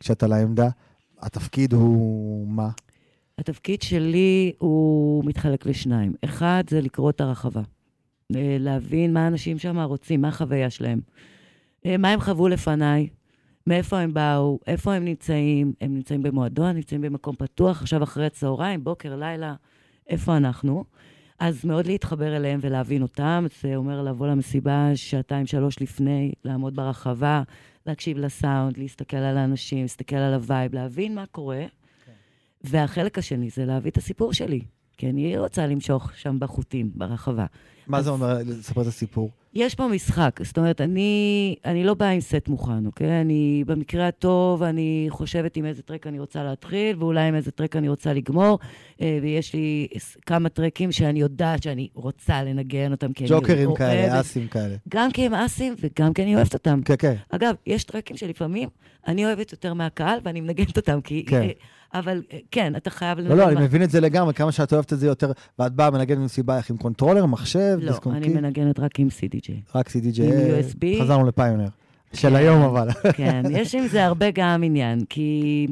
כשאת על העמדה? התפקיד הוא מה? התפקיד שלי הוא מתחלק לשניים. אחד זה לקרוא את הרחבה. אה, להבין מה האנשים שם רוצים, מה החוויה שלהם. אה, מה הם חוו לפניי, מאיפה הם באו, איפה הם נמצאים, הם נמצאים במועדון, נמצאים במקום פתוח, עכשיו אחרי צהריים, בוקר, לילה, איפה אנחנו. אז מאוד להתחבר אליהם ולהבין אותם. זה אומר לבוא למסיבה שעתיים, שלוש לפני, לעמוד ברחבה, להקשיב לסאונד, להסתכל על האנשים, להסתכל על הווייב, להבין מה קורה. והחלק השני זה להביא את הסיפור שלי, כי אני רוצה למשוך שם בחוטים, ברחבה. מה זה אז- אומר לספר את הסיפור? יש פה משחק, זאת אומרת, אני, אני לא באה עם סט מוכן, אוקיי? אני, במקרה הטוב, אני חושבת עם איזה טרק אני רוצה להתחיל, ואולי עם איזה טרק אני רוצה לגמור, אה, ויש לי כמה טרקים שאני יודעת שאני רוצה לנגן אותם, כי אני ג'וקרים אוהבת. כאלה, אסים כאלה. גם כי הם אסים וגם כי אני אוהבת אותם. כן, כן. אגב, יש טרקים שלפעמים אני אוהבת יותר מהקהל, ואני מנגנת אותם, כי... כן. אבל אה, כן, אתה חייב... לא, לא, אני מבין את זה לגמרי, כמה שאת אוהבת את זה יותר, ואת באה מנגנת במסיבה איך עם קונטרולר, מחשב, לא, דיסק און אני מנגנת רק עם CDJ. רק CDJ, עם USB. חזרנו ל Pioneer. של כן. היום אבל. כן, יש עם זה הרבה גם עניין, כי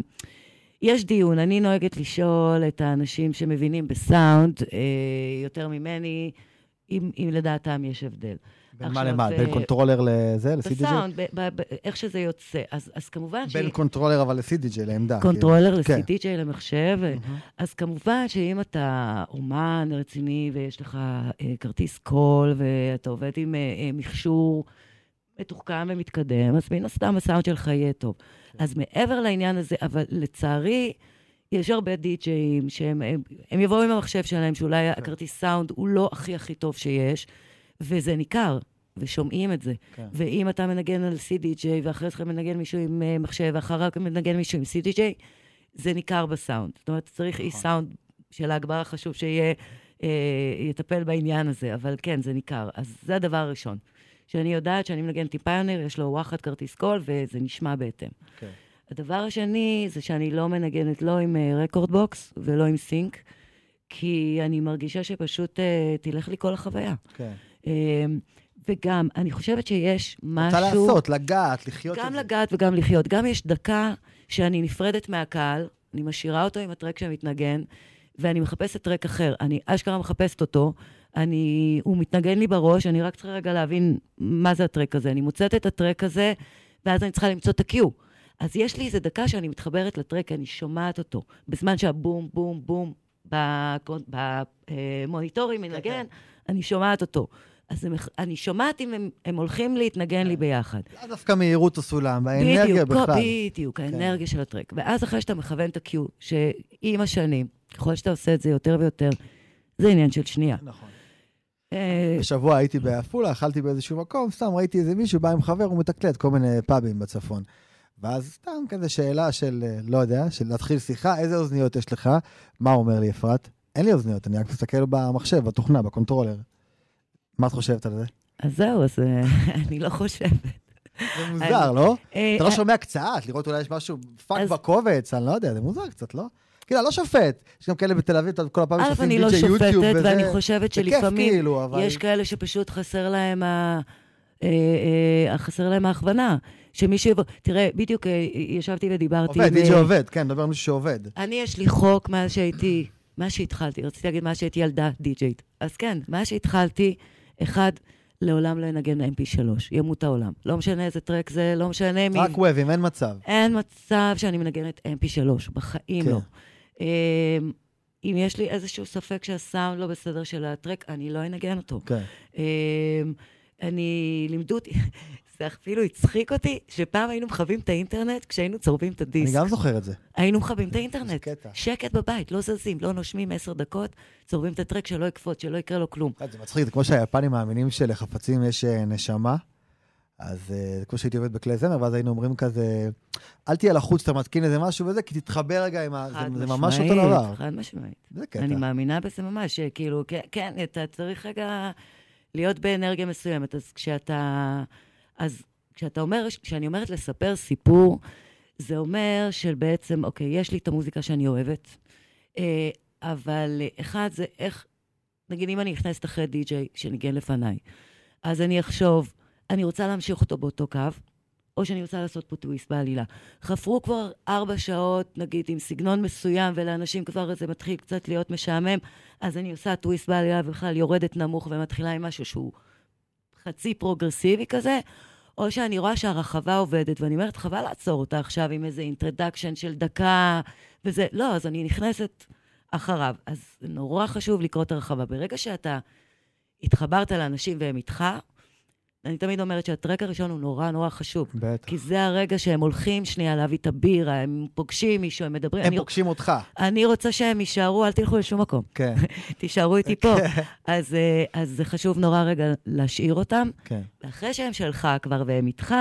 יש דיון. אני נוהגת לשאול את האנשים שמבינים בסאונד אה, יותר ממני, אם, אם לדעתם יש הבדל. בין מה למה? בין קונטרולר לזה, ל-CDJ? בסאונד, איך שזה יוצא. אז, אז כמובן בין קונטרולר אבל ל-CDJ, לעמדה. קונטרולר כן. ל-CDJ, למחשב, כאילו. אז כמובן שאם אתה אומן רציני ויש לך אה, כרטיס קול ואתה עובד עם אה, אה, מכשור מתוחכם ומתקדם, אז מן הסתם הסאונד שלך יהיה טוב. אז מעבר לעניין הזה, אבל לצערי, יש הרבה די-ג'אים שהם הם, הם יבואו עם המחשב שלהם, שאולי הכרטיס סאונד הוא לא הכי הכי טוב שיש, וזה ניכר, ושומעים את זה. כן. ואם אתה מנגן על CDJ, ואחרי זה מנגן מישהו עם אה, מחשב, ואחריו מנגן מישהו עם CDJ, זה ניכר בסאונד. זאת אומרת, צריך איש סאונד של ההגברה, חשוב שיהיה, אה, יטפל בעניין הזה, אבל כן, זה ניכר. אז זה הדבר הראשון. שאני יודעת שאני מנגנת עם Pioneer, יש לו וואחד כרטיס קול, וזה נשמע בהתאם. כן. הדבר השני זה שאני לא מנגנת לא עם rekordbox ולא עם sync, כי אני מרגישה שפשוט אה, תלך לי כל החוויה. כן. אה, וגם, אני חושבת שיש משהו... רוצה לעשות, לגעת, לחיות גם. לגעת וגם לחיות. גם יש דקה שאני נפרדת מהקהל, אני משאירה אותו עם הטרק שמתנגן, ואני מחפשת טרק אחר. אני אשכרה מחפשת אותו, אני, הוא מתנגן לי בראש, אני רק צריכה רגע להבין מה זה הטרק הזה. אני מוצאת את הטרק הזה, ואז אני צריכה למצוא את ה-Q. אז יש לי איזו דקה שאני מתחברת לטרק, אני שומעת אותו, בזמן שהבום, בום, בום, במוניטורים מנגן, אני שומעת אותו. אז הם, אני שומעת אם הם, הם הולכים להתנגן לי ביחד. לאו דווקא מהירות הסולם, האנרגיה בדיוק, בכלל. כן. בדיוק, האנרגיה של הטרק. ואז אחרי שאתה מכוון את ה-Q, שעם השנים, ככל שאתה עושה את זה יותר ויותר, זה עניין של שנייה. נכון. אה, השבוע הייתי בעפולה, אכלתי באיזשהו מקום, סתם ראיתי איזה מישהו בא עם חבר, הוא מתקלט כל מיני פאבים בצפון. ואז סתם כזה שאלה של, אה, לא יודע, של להתחיל שיחה, איזה אוזניות יש לך? מה אומר לי, אפרת? אין לי אוזניות, אני רק מסתכל במחשב, בתוכנה, ב controller. מה את חושבת על זה? אז זהו, אז אה, אני לא חושבת. זה מוזר, לא? אה, אתה לא אה, שומע קצת, לראות אולי יש משהו פאק בקובץ, אני לא יודע, זה מוזר קצת, לא? כאילו, אני לא שופט. יש גם כאלה בתל אביב, אתה יודע, כל הפעמים א', שעושים אני לא שופטת, יוטיוב וזה. ואני חושבת שלפעמים כאילו. יש כאלה שפשוט חסר להם ה... אה, אה, חסר להם ההכוונה. שמישהו יבוא, תראה, בדיוק אה, ישבתי ודיברתי עובד, די.ג'י אה, עובד, כן, מדבר על מישהו שעובד. אני, יש לי חוק מאז שהייתי, מאז שהתחלתי, רציתי להגיד מאז שהייתי ילדה די-ג'יית. אז כן, מאז שהתחלתי, אחד, לעולם לא ינגן mp3, ימות העולם. לא משנה איזה טרק זה, לא משנה מי... רק וובים, אין מצב. אין מצב שאני מנגנת mp3, בחיים כן. לא. אמ, אם יש לי איזשהו ספק שהסאונד לא בסדר של הטרק, אני לא אנגן אותו. כן. אמ, אני, לימדו אותי, זה אפילו הצחיק אותי, שפעם היינו מכבים את האינטרנט כשהיינו צורבים את אני הדיסק. גם זוכר את זה. היינו מכבים את האינטרנט. שקט בבית, לא זזים, לא נושמים עשר דקות, צורבים את הטרק שלא יקפוץ, שלא יקרה לו כלום. זה מצחיק, זה כמו שהיפנים מאמינים שלחפצים יש אה, נשמה. אז אה, זה כמו שהייתי עובד בכלי זמר, ואז היינו אומרים כזה, אל תהיה לחוץ שאתה מתקין איזה משהו וזה, כי תתחבר רגע עם ה... חד זה- זה ממש משמעית, אותו דבר. חד משמעית. זה קטע. אני מאמינה בזה ממש, שכאילו, כן, כן, אתה צריך רגע להיות באנרגיה מסוימת. אז כשאתה, אז כשאתה אומר, כשאני אומרת לספר סיפור, זה אומר של בעצם, אוקיי, יש לי את המוזיקה שאני אוהבת, אה, אבל אחד זה איך, נגיד אם אני נכנסת אחרי די-ג'יי שניגן לפניי, אז אני אחשוב, אני רוצה להמשיך אותו באותו קו, או שאני רוצה לעשות פה טוויסט בעלילה. חפרו כבר ארבע שעות, נגיד, עם סגנון מסוים, ולאנשים כבר זה מתחיל קצת להיות משעמם, אז אני עושה טוויסט בעלילה ובכלל יורדת נמוך ומתחילה עם משהו שהוא חצי פרוגרסיבי כזה, או שאני רואה שהרחבה עובדת, ואני אומרת, חבל לעצור אותה עכשיו עם איזה introduction של דקה וזה. לא, אז אני נכנסת אחריו. אז נורא חשוב לקרוא את הרחבה. ברגע שאתה התחברת לאנשים והם איתך, אני תמיד אומרת שהטרק הראשון הוא נורא נורא חשוב. בטח. כי זה הרגע שהם הולכים שנייה להביא את הבירה, הם פוגשים מישהו, הם מדברים. הם אני, פוגשים אותך. אני רוצה שהם יישארו, אל תלכו לשום מקום. כן, תישארו איתי פה. אז, אה, אז זה חשוב נורא רגע להשאיר אותם. כן. ואחרי שהם שלך כבר והם איתך,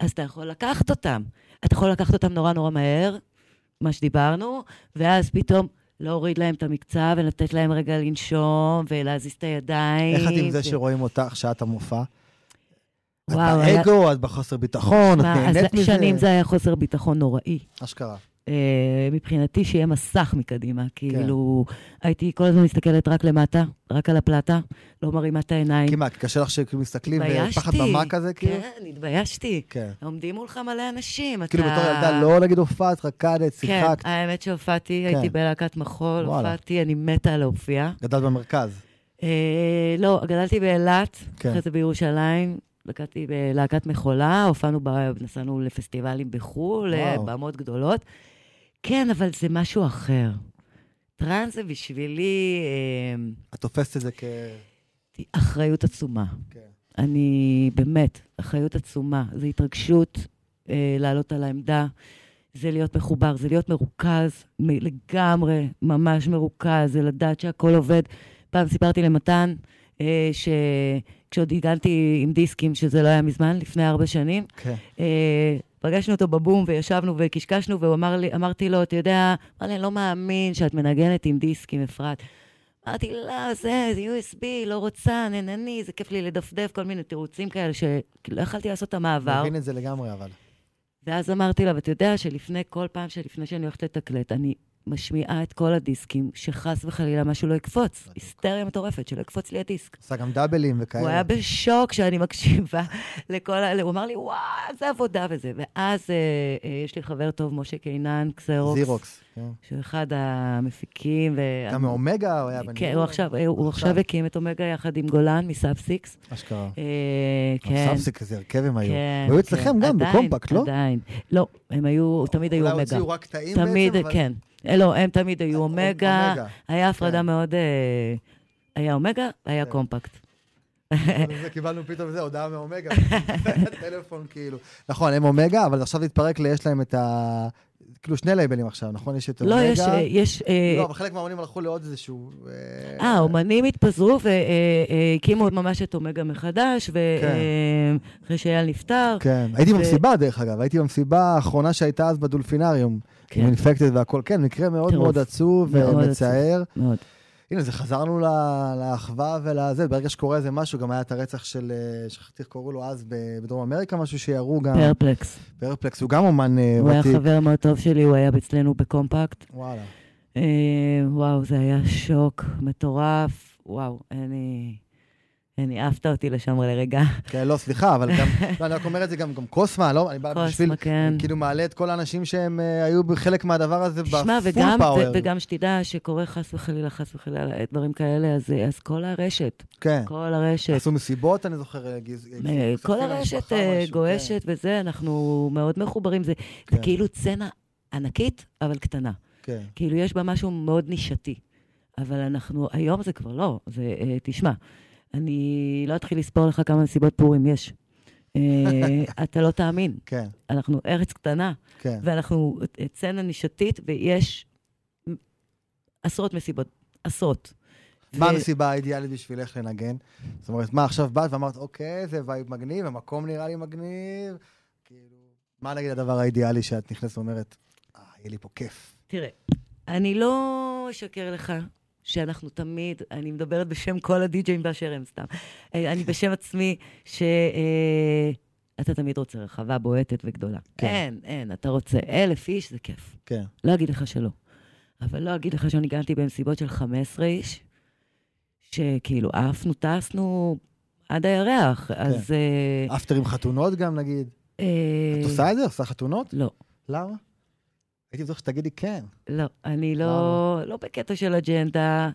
אז אתה יכול לקחת אותם. אתה יכול לקחת אותם נורא נורא מהר, מה שדיברנו, ואז פתאום להוריד להם את המקצב ולתת להם רגע לנשום ולהזיז את הידיים. איך את עם זה שרואים אותך שעת המופע? את וואו, היה- באגו, את בחוסר ביטחון, את מה, אז נהנית מזה? שנים זה היה חוסר ביטחון נוראי. אשכרה. אה, מבחינתי שיהיה מסך מקדימה. כן. כאילו, הייתי כל הזמן מסתכלת רק למטה, רק על הפלטה, לא מרימה את העיניים. כי מה, קשה לך שכאילו מסתכלים ופחד במה כזה, כאילו? כן, התביישתי. כן. עומדים מולך מלא אנשים, אתה... כאילו בתור ילדה לא נגיד הופעת, רקדת, כן, שיחקת, האמת שהופעתי, כן. הייתי בלהקת מחול, וואלה. הופעתי, אני מתה להופיע. גדלת במרכז. אה, לא, גדלתי באילת, כן. אחרי זה בירושלים. לקחתי בלהקת מחולה, הופענו, ב... נסענו לפסטיבלים בחו"ל, אה. במות גדולות. כן, אבל זה משהו אחר. טראנס זה בשבילי אה, את תופסת את זה כ... אחריות עצומה. כן. אני, באמת, אחריות עצומה. זו התרגשות אה, לעלות על העמדה, זה להיות מחובר, זה להיות מרוכז, מ- לגמרי, ממש מרוכז, זה לדעת שהכל עובד. פעם סיפרתי למתן, אה, שכשעוד הגעתי עם דיסקים, שזה לא היה מזמן, לפני ארבע שנים, כן. אה, פגשנו אותו בבום וישבנו וקשקשנו, והוא אמר לי, אמרתי לו, אתה יודע, אמר לי, אני לא מאמין שאת מנגנת עם דיסקים, אפרת. אמרתי, לא, זה, זה USB, לא רוצה, נהנני, זה כיף לי לדפדף, כל מיני תירוצים כאלה שלא יכלתי לעשות את המעבר. מבין את זה לגמרי, אבל. ואז אמרתי לה, ואתה יודע שלפני, כל פעם שלפני שאני הולכת לתקלט, אני משמיעה את כל הדיסקים, שחס וחלילה משהו לא יקפוץ. היסטריה מטורפת, שלא יקפוץ לי הדיסק. עושה גם דאבלים הוא וכאלה. היה בשוק שאני מקשיבה לכל ה... הוא אמר לי, וואו, זה עבודה וזה. ואז אה, אה, יש לי חבר טוב, משה קינן, קסרוקס. Xerox. כן. שהוא אחד המפיקים. גם מאומגה הוא היה בניגוד. כן, הוא עכשיו, הוא עכשיו. עכשיו הקים את אומגה יחד עם גולן מ Sub6. אשכרה. אה, כן. Sub6, איזה הרכב הם היו. כן, היו אצלכם כן. גם, בקומפקט, לא? עדיין. לא, הם היו, תמיד היו אולי אומגה. הוציאו רק קטעים בעצם, אבל- כן. אה, לא, הם תמיד היו אומגה. אומגה. היה הפרדה כן. מאוד... אה, היה אומגה, היה כן. קומפקט. זה קיבלנו פתאום זה, הודעה מאומגה. טלפון כאילו. נכון, הם אומגה, אבל עכשיו התפרק לי, יש להם את ה... כאילו שני לייבלים עכשיו, נכון? יש את לא, אומגה. יש... אה, יש אה, לא, אבל חלק מהאומנים הלכו לעוד איזשהו... אה, האומנים התפזרו והקימו ממש את אומגה מחדש, ואחרי שאייל נפטר. כן, הייתי ו- במסיבה דרך אגב, הייתי במסיבה האחרונה שהייתה אז בדולפינריום. כן. עם אינפקטד והכל, כן, מקרה מאוד. מאוד עצוב ומצער. מאוד. הנה, זה חזרנו לאחווה ולזה, ברגע שקורה איזה משהו, גם היה את הרצח של, אה, שכחתי איך קראו לו אז בדרום אמריקה, משהו שירו גם, פרפלקס. פרפלקס, הוא גם אומן אה, הוא היה ותיק. חבר מאוד טוב שלי, הוא היה אצלנו בקומפקט. וואלה. אה, וואו, זה היה שוק מטורף. וואו, לי... אני העפת אותי לשם לרגע. כן, לא, סליחה, אבל גם, לא, אני רק אומר את זה גם, גם קוסמה, לא? אני בא בשביל, קוסמה, כן. כאילו מעלה את כל האנשים שהם אה, היו חלק מהדבר הזה בפול פאוור. וגם שתדע שקורה חס וחלילה, חס וחלילה, דברים כאלה, אז, אז כל הרשת, כן. כל הרשת, עשו מסיבות, אני זוכר, אה, אה, כספים כל הרשת אה, משהו, גועשת וזה, אנחנו מאוד מחוברים. זה, זה כן. כאילו צנע ענקית, אבל קטנה. כן, כאילו, יש בה משהו מאוד נישתי. אבל אנחנו, היום זה כבר לא. זה, אה, תשמע, אני לא אתחיל לספור לך כמה מסיבות פורים יש. אה, אתה לא תאמין. כן, אנחנו ארץ קטנה, כן. ואנחנו סצנה נישתית, ויש עשרות מסיבות, עשרות. מה המסיבה האידיאלית בשבילך לנגן? זאת אומרת, מה, עכשיו באת ואמרת, אוקיי, זה וייב מגניב, המקום נראה לי מגניב, כאילו, מה נגיד הדבר האידיאלי שאת נכנסת ואומרת, אה, יהיה לי פה כיף. תראה, אני לא אשקר לך שאנחנו תמיד, אני מדברת בשם כל הדי-ג'אים באשר הם סתם. אה, אני בשם עצמי, שאתה תמיד רוצה רחבה בועטת וגדולה. כן. אין, אין, אתה רוצה אלף איש, זה כיף. כן, לא אגיד לך שלא. אבל לא אגיד לך שאני הגעתי במסיבות של 15 איש, שכאילו עפנו, טסנו עד הירח. אז... אה, אפטר עם חתונות גם, נגיד. אה, את עושה את זה? עושה חתונות? לא. למה? הייתי בטוח שתגידי כן. לא, אני לא, לא בקטע של אג'נדה.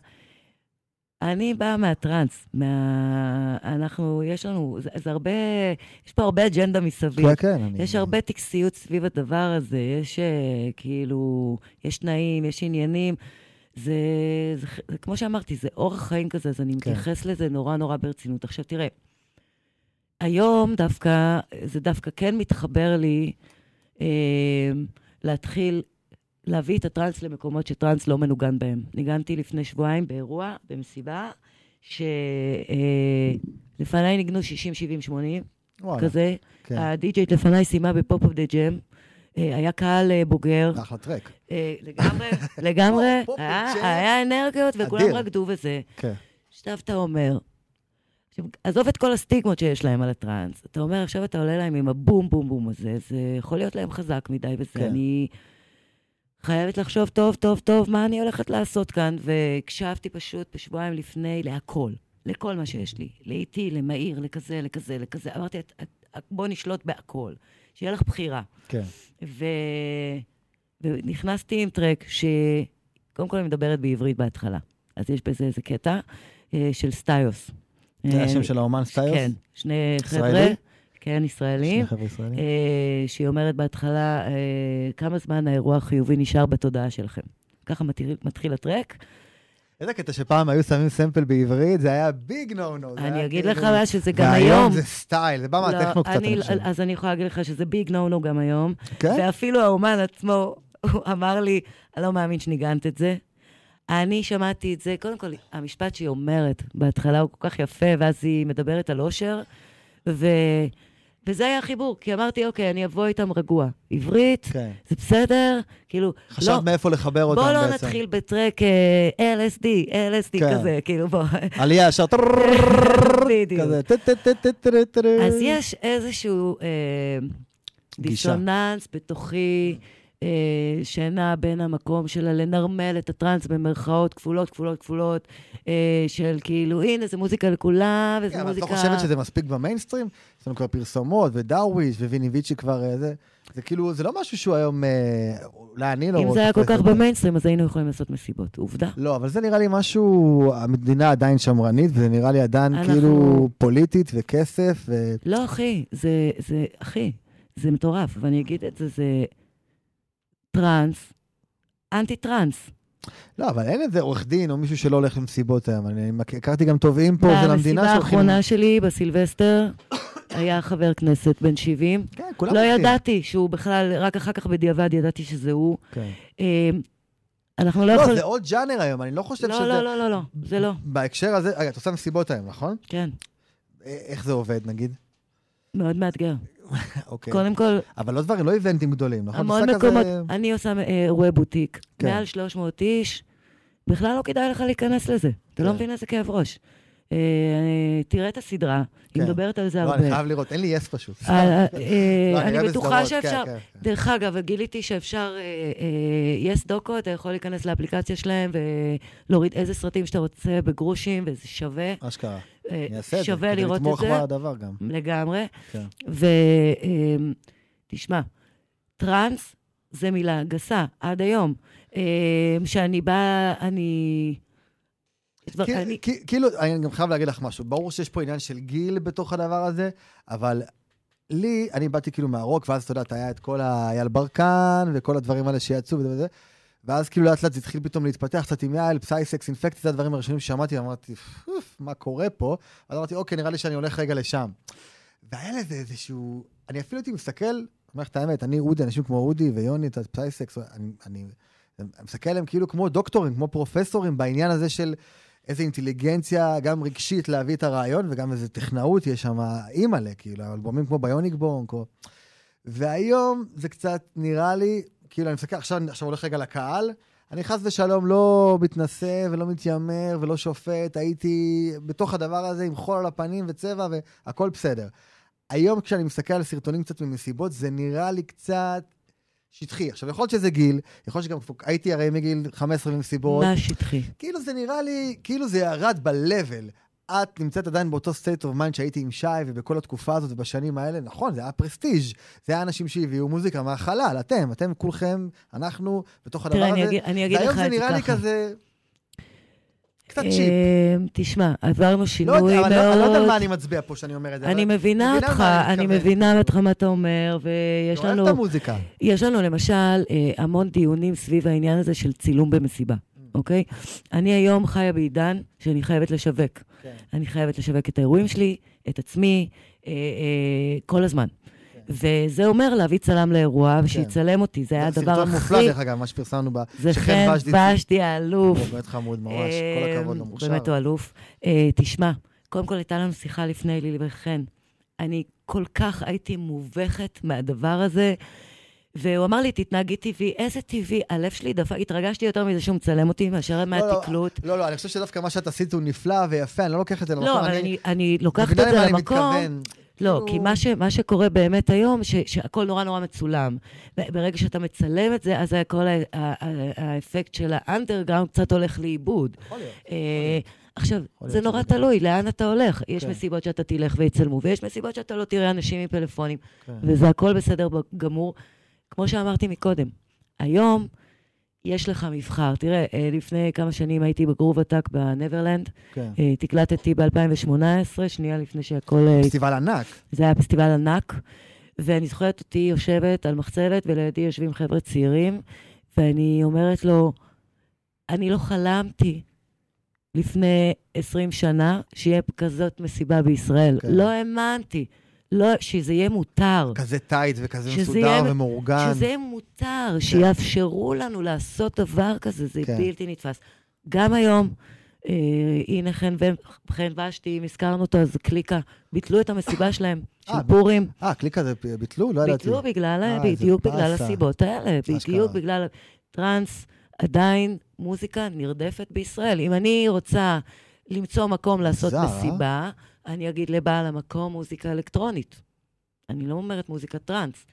אני באה מהטראנס, מה... אנחנו, יש לנו, זה, זה הרבה, יש פה הרבה אג'נדה מסביב. כן, כן. אני- יש הרבה טקסיות סביב הדבר הזה, יש אה, כאילו, יש תנאים, יש עניינים. זה, זה, זה כמו שאמרתי, זה אורח חיים כזה, אז אני כן. מתייחס לזה נורא נורא ברצינות. עכשיו תראה, היום דווקא, זה דווקא כן מתחבר לי אה, להתחיל להביא את הטראנס למקומות שטראנס לא מנוגן בהם. ניגנתי לפני שבועיים באירוע, במסיבה, שלפניי ניגנו 60, 70, 80, וואלה, כזה. כן. הדי-ג'יית לפניי סיימה ב Pump Up the Jam. היה קהל אה, בוגר, אחלה טרק. אה, לגמרי, לגמרי, היה אנרגיות וכולם. רקדו וזה. כן. עכשיו אתה אומר, עזוב את כל הסטיגמות שיש להם על הטראנס. אתה אומר, עכשיו אתה עולה להם עם הבום בום בום הזה, זה יכול להיות להם חזק מדי וזה. כן. אני חייבת לחשוב טוב, טוב, טוב, מה אני הולכת לעשות כאן, והקשבתי פשוט בשבועיים לפני להכל, לכל מה שיש לי. לאיטי, למהיר, לכזה, לכזה, לכזה. אמרתי, את, את, את, בוא נשלוט בהכל, שיהיה לך בחירה. כן. ו... ונכנסתי עם טרק שקודם כל אני מדברת בעברית בהתחלה. אז יש בזה איזה קטע אה, של סטיוס. זה אה, השם של האומן סטיוס? כן, שני חבר'ה? כן, ישראלים, שני חבר'ה ישראלים? אה, שהיא אומרת בהתחלה, אה, כמה זמן האירוע החיובי נשאר בתודעה שלכם. ככה מתחיל, הטרק. איזה קטע שפעם היו שמים sample בעברית, זה היה big no no. אני אגיד לך מה שזה גם והיום היום. זה סטייל, זה בא לא, מהטכנו קצת, אני- אני חושב. אז אני יכולה להגיד לך שזה big no no גם היום. כן? ואפילו האומן עצמו, הוא אמר לי, אני לא מאמין שניגנת את זה. אני שמעתי את זה, קודם כל, המשפט שהיא אומרת בהתחלה הוא כל כך יפה, ואז היא מדברת על אושר, ו... וזה היה החיבור, כי אמרתי, אוקיי, אני אבוא איתם רגוע. עברית, כן. זה בסדר, כאילו, חשבת לא, מאיפה לחבר אותם בוא בעצם. לא נתחיל בטרק אה, LSD, LSD כן. כזה, כאילו, בוא. עלייה ישר, בדיוק. כזה. אז יש איזשהו אה. דיסוננס בתוכי, אה, שנע בין המקום של לנרמל את הטראנס במרכאות כפולות, כפולות, כפולות, אה, של כאילו, הנה, זה מוזיקה לכולם, וזו כן, אבל את מוזיקה... לא חושבת שזה מספיק במיינסטרים? יש לנו כבר פרסומות, ודרוויש, וויני ויצ'י כבר אה, זה. זה כאילו, זה לא משהו שהוא היום, אה, אולי אני לא אם זה היה כל כך. במיינסטרים, אז היינו יכולים לעשות מסיבות. עובדה. לא, אבל זה נראה לי משהו, המדינה עדיין שמרנית, וזה נראה לי עדיין אנחנו- כאילו פוליטית וכסף, ו... לא, אחי, זה, זה, אחי, זה מטורף, ואני אגיד את זה, זה טראנס, אנטי-טראנס. לא, אבל אין איזה עורך דין או מישהו שלא הולך למסיבות היום. אני הכרתי גם תובעים פה של המדינה במסיבה שהולכים... האחרונה שלי, בסילבסטר, היה חבר כנסת בן 70. כן, כולם לא. ידעתי שהוא בכלל, רק אחר כך בדיעבד ידעתי שזה הוא. כן. אה, אנחנו לא לא, יכולים... זה עוד ג'אנר היום, אני לא חושב שזה... לא, לא, לא, לא, לא, זה לא. בהקשר הזה, רגע, את עושה מסיבות היום, נכון? כן, א- איך זה עובד, נגיד? מאוד מאתגר. אוקיי. קודם כל, אבל לא דברים, לא איבנטים גדולים, נכון? המון מקומות, כזה- אני עושה אה, אירועי בוטיק, כן. מעל 300 איש, בכלל לא כדאי לך להיכנס לזה. אתה לא כן. מבין איזה כאב ראש. אה, תראה את הסדרה, היא כן. מדברת על זה לא, הרבה. אני חייב לראות, אין לי יס פשוט. אה, אה, לא, אני בטוחה סדרות, שאפשר. כן, כן, כן. דרך אגב, גיליתי שאפשר, יס דוקו, אתה יכול להיכנס לאפליקציה שלהם ולהוריד איזה סרטים שאתה רוצה בגרושים, וזה שווה. אשכרה. אה, אני אעשה את זה. שווה כדי לראות לתמוך. בדבר גם. לגמרי. כן. ותשמע, טראנס זה מילה גסה, עד היום. אמ, שאני באה, אני... דבר- כי- אני- כי- כאילו, אני גם חייב להגיד לך משהו. ברור שיש פה עניין של גיל בתוך הדבר הזה, אבל לי, אני באתי כאילו מהרוק, ואז אתה יודע, היה את כל אייל ברקן, וכל הדברים האלה שיצאו וזה וזה, ואז כאילו לאט לאט זה התחיל פתאום להתפתח קצת עם יעל, פסייסקס, אינפקט, זה הדברים הראשונים ששמעתי, ואמרתי, "פוף, מה קורה פה? אז אמרתי, אוקיי, נראה לי שאני הולך רגע לשם. והיה לזה איזשהו... אני אפילו הייתי מסתכל, אומר לך את האמת, אני אודי, אנשים כמו אודי ויוני, את אני, אני, אני מסתכל עליהם כאילו כמו דוקטורים, כמו פרופסורים, בעניין הזה של איזה אינטליגנציה, גם רגשית להביא את הרעיון, וגם איזה טכנאות יש שם, אימא'לה, כאילו, אלבומים כמו ביוניק בונק, או... והיום זה קצת נראה לי, כאילו, אני מסתכל, עכשיו, עכשיו הולך רגע לקהל, אני חס ושלום לא מתנשא ולא מתיימר ולא שופט, הייתי בתוך הדבר הזה עם חול על הפנים וצבע והכל בסדר. היום כשאני מסתכל על סרטונים קצת ממסיבות, זה נראה לי קצת שטחי. עכשיו, יכול להיות שזה גיל, יכול להיות שגם הייתי הרי מגיל 15 במסיבות. מה שטחי? כאילו זה נראה לי, כאילו זה ירד ב-level. את נמצאת עדיין באותו state of mind שהייתי עם שי ובכל התקופה הזאת ובשנים האלה, נכון, זה היה פרסטיג', זה היה אנשים שהביאו מוזיקה מהחלל, אתם, אתם כולכם, אנחנו, בתוך הדבר תראה, הזה. אגיד- אני אגיד לך והיום את זה זה נראה לי ככה. כזה, קצת אה, צ'יפ. תשמע, עברנו לא שינוי אבל לא- אני לא יודע על מאוד... מה אני מצביע פה שאני אומר את זה. אני מבינה אותך, אני. מבינה אותך מה אתה אומר, ויש אני אוהב לנו... את המוזיקה. יש לנו למשל אה, המון דיונים סביב העניין הזה של צילום במסיבה, Mm. אוקיי? אני היום חיה בעידן שאני חייבת לשווק. כן. אני חייבת לשווק את האירועים שלי, את עצמי, אה, אה, כל הזמן. וזה אומר להביא צלם לאירוע ושיצלם אותי, זה היה הדבר כן. סרטון מופלא. דרך אגב, מה שפרסמנו ב... זה חן ושדי- ושדי האלוף. באמת חמוד ממש, כל אה, הכבוד לו, מוכשר. באמת הוא אלוף. אה, תשמע, קודם כל הייתה לנו שיחה לפני לילי וחן. אני כל כך הייתי מובכת מהדבר הזה, והוא אמר לי, תתנהגי טבעי. איזה טבעי? הלב שלי דפק, התרגשתי יותר מזה שהוא מצלם אותי מאשר מהתקלוט. לא, לא, אני חושב שדווקא מה שאת עשית הוא נפלא ויפה, אני לא לוקח את זה למקום. לא, אבל אני- אני לוקחת את זה למקום... לא, כאילו- כי מה, ש, מה שקורה באמת היום, ש, שהכל נורא נורא מצולם. ברגע שאתה מצלם את זה, אז כל ה- ה- ה- האפקט של האנדרגראונד קצת הולך לאיבוד. יכול להיות. אה, עכשיו, זה נורא תלוי, לאן אתה הולך. יש כן. מסיבות שאתה תלך ויצלמו, ויש מסיבות שאתה לא תראה אנשים עם פלאפונים, כן. וזה הכל בסדר גמור. כמו שאמרתי מקודם, היום יש לך מבחר. תראה, אה, לפני כמה שנים הייתי בגרוב עתק בנברלנד, כן. אה, תקלטתי ב-2018, שנייה לפני שהכל... אה, פסטיבל ענק. זה היה פסטיבל ענק, ואני זוכרת אותי יושבת על מחצלת, ולידי יושבים חבר'ה צעירים, ואני אומרת לו, אני לא חלמתי לפני 20 שנה שיהיה כזאת מסיבה בישראל. כן. כן. לא האמנתי. לא, שזה יהיה מותר. כזה טייט וכזה מסודר יהיה- ומאורגן. שזה יהיה מותר, שיאפשרו לנו לעשות דבר כזה, זה כן. בלתי נתפס. גם היום, אה, הנה חן ו- חן ושתי, אם הזכרנו אותו, אז קליקה, ביטלו את המסיבה שלהם, של אה, פורים. אה, קליק הזה ביטלו? לא ידעתי. ביטלו בגלל, אה, בדיוק בגלל. הסיבות האלה. בדיוק בגלל טראנס, עדיין מוזיקה נרדפת בישראל. אם אני רוצה למצוא מקום לעשות אה? מסיבה, אני אגיד לבעל המקום מוזיקה אלקטרונית. אני לא אומרת מוזיקה טראנס.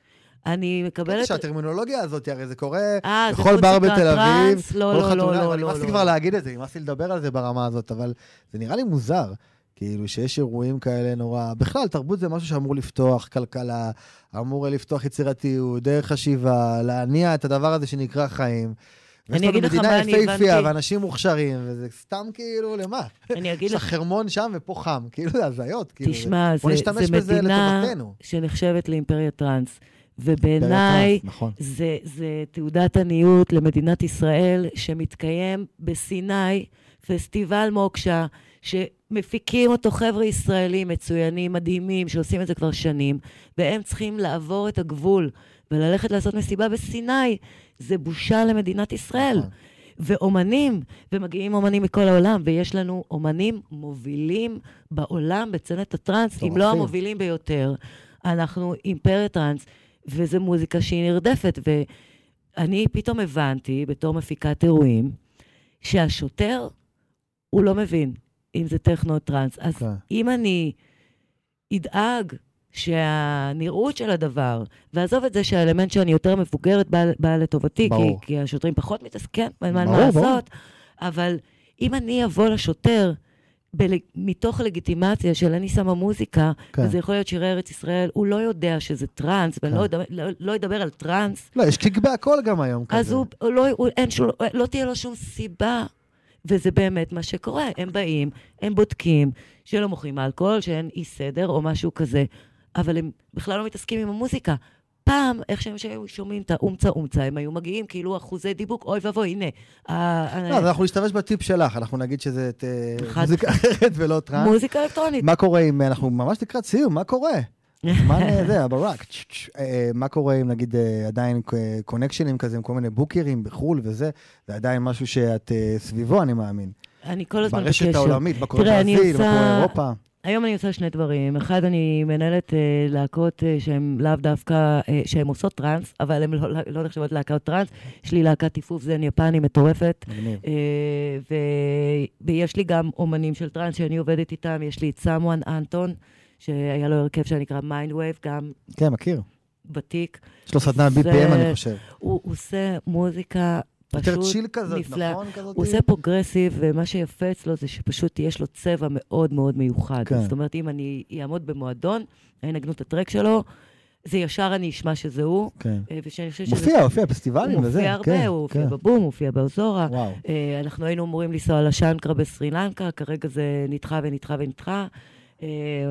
אני כן, מקבלת... שהטרמינולוגיה הזאת, הרי זה קורה אה, זה בכל בר בתל אביב, טראנס? לא, כל לא, חתונה, לא, אבל לא, נמאס לי לא. כבר להגיד את זה, נמאס לי לדבר על זה ברמה הזאת, אבל זה נראה לי מוזר. כאילו שיש אירועים כאלה נורא... בכלל, תרבות זה משהו שאמור לפתוח כלכלה, אמור לפתוח יצירתיות, דרך חשיבה, להניע את הדבר הזה שנקרא חיים. אני לנו אגיד לך מדינה מה אני יפהפייה הבנתי. ואנשים מוכשרים, וזה סתם כאילו, למה? אני אגיד יש לך לך, חרמון שם ופה חם, כאילו זה הזיות. כאילו, תשמע, זה, זה מדינה. שנחשבת לאימפריה טראנס. ובעיניי, נכון. זה, זה תעודת עניות למדינת ישראל, שמתקיים בסיני פסטיבל מוקשה, שמפיקים אותו חבר'ה ישראלים מצוינים, מדהימים, שעושים את זה כבר שנים, והם צריכים לעבור את הגבול וללכת לעשות מסיבה בסיני. זה בושה למדינת ישראל. נכון. ואומנים, ומגיעים אומנים מכל העולם, ויש לנו אומנים מובילים בעולם בצנת הטראנס, אם לא. המובילים ביותר. אנחנו אימפריה טראנס, וזו מוזיקה שהיא נרדפת. ואני פתאום הבנתי, בתור מפיקת אירועים, שהשוטר, הוא לא מבין אם זה טכנו טראנס. אז כן. אם אני אדאג שהנראות של הדבר, ועזוב את זה שהאלמנט שאני יותר מבוגרת בא, בא לטובתי, כי, ברור. כי השוטרים פחות מתעסקים, אין מה ברור, לעשות, אבל אם אני אבוא לשוטר, בל... מתוך לגיטימציה של אני שמה מוזיקה, כן. וזה יכול להיות שירי ארץ ישראל, הוא לא יודע שזה טראנס, כן. לא, אדבר, לא, לא אדבר על טראנס, לא, יש קיק בהכל גם היום כזה. אז הוא, הוא לא, הוא, אין, שול, לא תהיה לו שום סיבה. וזה באמת מה שקורה. הם באים, הם בודקים שלא מוכרים אלכוהול, שאין אי סדר או משהו כזה, אבל הם בכלל לא מתעסקים עם המוזיקה. פעם, איך שהם שהיו שומעים את האומצה אומצה, הם היו מגיעים כאילו אחוזי דיבוק, אוי ואבוי, הנה. לא, אז אנחנו נשתמש בטיפ שלך, אנחנו נגיד שזה אה, מוזיקה אחרת ולא טראנס. מוזיקה אלקטרונית. מה קורה אם, אנחנו ממש לקראת סיום, מה קורה? מה זה, הברק, צ', אה, מה קורה אם נגיד אה, עדיין קונקשנים כזה עם כל מיני בוקרים בחו"ל וזה, זה עדיין משהו שאת אה, סביבו, אני מאמין. אני כל הזמן בקשר. ברשת העולמית, אני ברזיל, קורה אירופה. היום אני עושה שני דברים. אחד, אני מנהלת אה, להקות אה, שהן לאו דווקא, אה, שהן עושות טראנס, אבל הן לא, לא נחשבות להקות טראנס. יש לי להקת טיפוף זן יפני מטורפת. אה, ו... ויש לי גם אומנים של טראנס שאני עובדת איתם, יש לי את סמואן אנטון, שהיה לו הרכב שנקרא Mindwave, גם כן, מכיר. ותיק. יש לו סדנה BPM, אני חושב. הוא עושה מוזיקה יותר פשוט צ'יל כזאת, נפלאה. נכון? כזאת? הוא עושה פרוגרסיב, ומה שיפה אצלו זה שפשוט יש לו צבע מאוד מאוד מיוחד. כן. זאת אומרת, אם אני אעמוד במועדון, ינגנו את הטרק שלו, זה ישר אני אשמע שזה הוא. כן. אה, ושאני חושבת שזה... מופיע, מופיע בפסטיבלים הוא וזה. מופיע הרבה, כן, הוא מופיע כן. בבום, הוא מופיע באוזורה. וואו. אה, אנחנו היינו אמורים לנסוע לשנקרה בסרי לנקה, כרגע זה נדחה ונדחה ונדחה,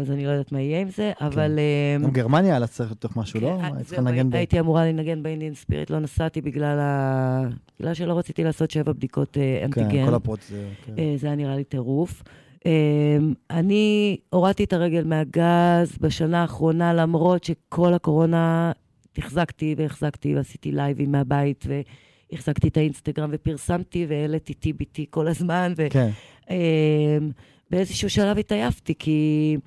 אז אני לא יודעת מה יהיה עם זה, אבל... אה, גם גרמניה, אז צריך לתוך משהו, לא? כן, זהו, צריכה לנגן ב... הייתי אמורה לנגן באינדיאן ספיריט, לא נסעתי בגלל ה... בגלל שלא רציתי לעשות שבע בדיקות אה, אנטיגן. כן, כל הפרוץ. זה- כן. אה, זה היה נראה לי טירוף. אה, אני הורדתי את הרגל מהגז בשנה האחרונה, למרות שכל הקורונה החזקתי והחזקתי ועשיתי לייבים מהבית, והחזקתי את האינסטגרם ופרסמתי והעליתי TBT כל הזמן, כן, ובאיזשהו שלב התעייפתי, כי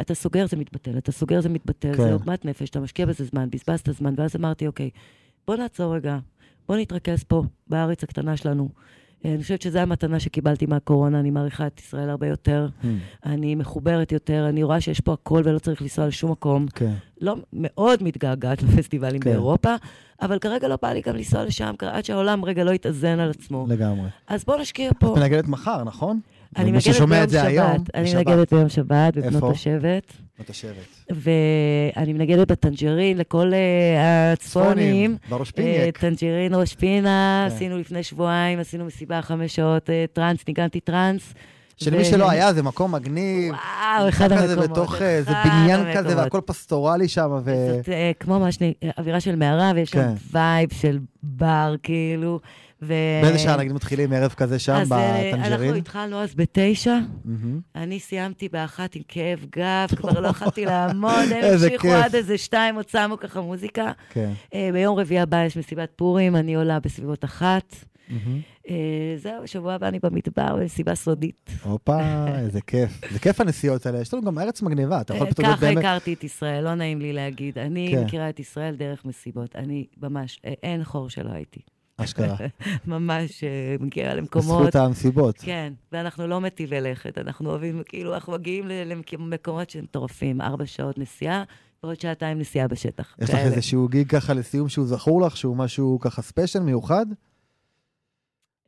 אתה סוגר זה מתבטל, אתה סוגר זה מתבטל, כן. זה עוגמת נפש, אתה משקיע בזה זמן, בזבזת זמן, ואז אמרתי, אוקיי, בוא נעצור רגע, בוא נתרכז פה, בארץ הקטנה שלנו. אה, אני חושבת שזו המתנה שקיבלתי מהקורונה, אני מעריכה את ישראל הרבה יותר, Hmm, אני מחוברת יותר, אני רואה שיש פה הכל ולא צריך לנסוע לשום מקום. כן. לא מאוד מתגעגעת לפסטיבלים כן. באירופה, אבל כרגע לא בא לי גם לנסוע לשם, עד שהעולם רגע לא יתאזן על עצמו. לגמרי. אז בוא נשקיע פה. את מנגנת מחר, נכון? אני מנגנת ביום זה היום, שבת. אני. מנגנת ביום שבת, בבנות? השבט. את השבט. ואני מנגנת בטנג'רין לכל אה, הצפונים. בראש אה, פיניאק. טנג'רין ראש פינה, כן. עשינו לפני שבועיים, עשינו מסיבה חמש שעות אה, טראנס, ניגנתי טראנס. שלמי שלא היה, זה מקום מגניב. וואו, אחד המקומות. בתוך איזה בניין כזה. והכל פסטורלי שם, ו... זאת אה, כמו ממש נ- אווירה של מערה, ויש שם כן. vibe של בר, כאילו. ו... באיזה שעה נגיד מתחילים ערב כזה שם, אז אה, אנחנו בטנג'רין? התחלנו אז בתשע, מהמם. אני סיימתי באחת עם כאב גב, כבר לא יכולתי לעמוד, הם המשיכו. עד איזה שתיים, עוד שמו ככה מוזיקה. כן. אה, ביום רביעי הבא יש מסיבת פורים, אני עולה בסביבות אחת. אה, זהו, שבוע הבא אני במדבר במסיבה סודית. הופה, איזה כיף. זה כיף הנסיעות האלה. יש לנו גם ארץ מגניבה, אתה יכול פתאום ככה באמת... הכרתי את ישראל, לא נעים לי להגיד. אני כן. מכירה את ישראל דרך מסיבות. אני ממש, אין חור שלא הייתי. אשכרה. ממש אה, מגיעה למקומות. בזכות המסיבות. כן, ואנחנו לא מטיבי לכת, אנחנו אוהבים, כאילו, אנחנו מגיעים למקומות שהם מטורפים, ארבע שעות נסיעה, ועוד שעתיים נסיעה בשטח. יש לך כאלה. איזשהו gig ככה לסיום שהוא זכור לך, שהוא משהו ככה special, מיוחד?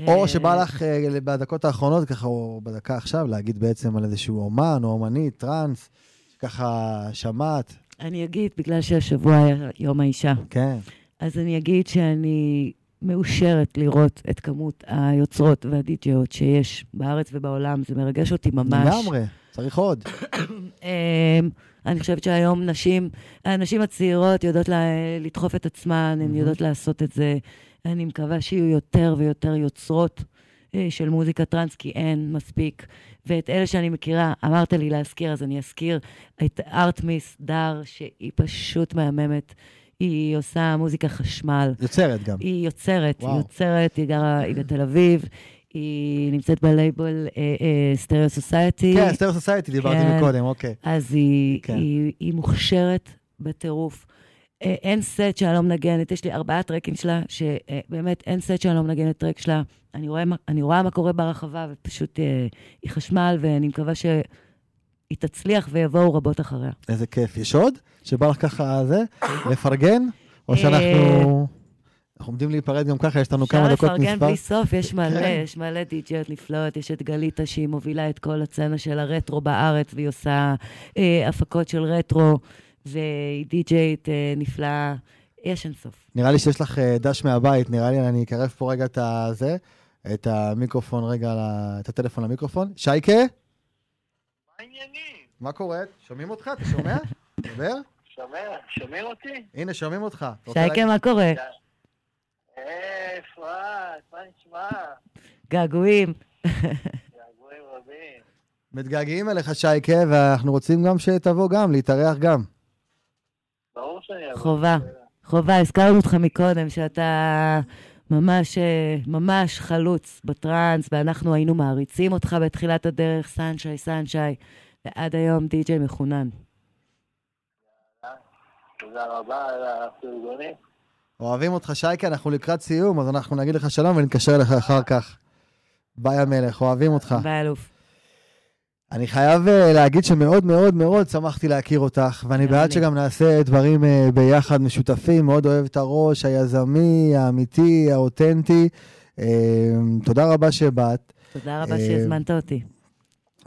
או אה, שבא לך אה, בדקות האחרונות, ככה, או בדקה עכשיו, להגיד בעצם על איזשהו אומן או אומנית, טראנס, שככה שמעת, אני אגיד, בגלל שהשבוע היה יום האישה, כן. אז אני אגיד שאני מאושרת לראות את כמות היוצרות והדי-ג'יות שיש בארץ ובעולם, זה מרגש אותי ממש. לגמרי, צריך עוד. אמ, אני חושבת שהיום נשים, הנשים הצעירות יודעות לה, לדחוף את עצמן, הן. יודעות לעשות את זה. אני מקווה שיהיו יותר ויותר יוצרות אה, של מוזיקה טראנס, כי אין מספיק. ואת אלה שאני מכירה, אמרת לי להזכיר, אז אני אזכיר את ארטמיס דר, שהיא פשוט מהממת. היא עושה מוזיקה חשמל. יוצרת גם. היא יוצרת, וואו. היא יוצרת, היא גרה, היא בתל אביב, היא נמצאת ב label Stereo Society. כן, Stereo Society, דיברתי כן. מקודם, אוקיי. אז היא, כן. היא, היא מוכשרת בטירוף. אה, אין סט שאני לא מנגנת, יש לי ארבעה טרקים שלה, שבאמת אין סט שאני לא מנגנת טרק שלה. אני רואה, אני רואה מה קורה ברחבה, ופשוט אה, היא חשמל, ואני מקווה שהיא תצליח ויבואו רבות אחריה. איזה כיף. יש עוד? שבא לך ככה זה? לפרגן? או אה, שאנחנו... אנחנו עומדים להיפרד גם ככה, יש לנו כמה דקות אפשר לפרגן מספר. בלי סוף, יש מלא, כן. יש מלא די-ג'יות נפלאות, יש את גליטה שהיא מובילה את כל הצצנה של הרטרו בארץ, והיא עושה אה, הפקות של רטרו, והיא די-ג'יית אה, נפלאה, יש אינסוף. נראה לי שיש לך אה, דש מהבית, נראה לי, אני אקרב פה רגע את הזה, את המיקרופון רגע, את הטלפון למיקרופון. שייקה, העניינים? מה קורה? שומעים אותך? אתה שומע? דבר? שומע? שומעים אותי? הנה, שומעים אותך. שייקה, מה קורה? אה, אפרת, מה נשמע? געגועים. געגועים רבים. מתגעגעים אליך, שייקה, ואנחנו רוצים גם שתבוא גם, להתארח גם. ברור שאני אבוא. חובה. חובה, הזכרנו אותך מקודם, שאתה ממש, אה, ממש חלוץ בטראנס, ואנחנו היינו מעריצים אותך בתחילת הדרך, סנשי, סנשי, ועד היום די.ג'יי מחונן. תודה רבה על הפרגונים. אוהבים אותך, שייקה, אנחנו לקראת סיום, אז אנחנו נגיד לך שלום ונתקשר אליך אחר כך. ביי המלך, אוהבים אותך. ביי, אלוף. אני חייב אה, להגיד שמאוד מאוד מאוד שמחתי להכיר אותך, ואני בעד אני. שגם נעשה דברים אה, ביחד משותפים, מאוד אוהב את הראש היזמי, האמיתי, האותנטי. אה, תודה רבה שבאת, תודה רבה שהזמנת אותי.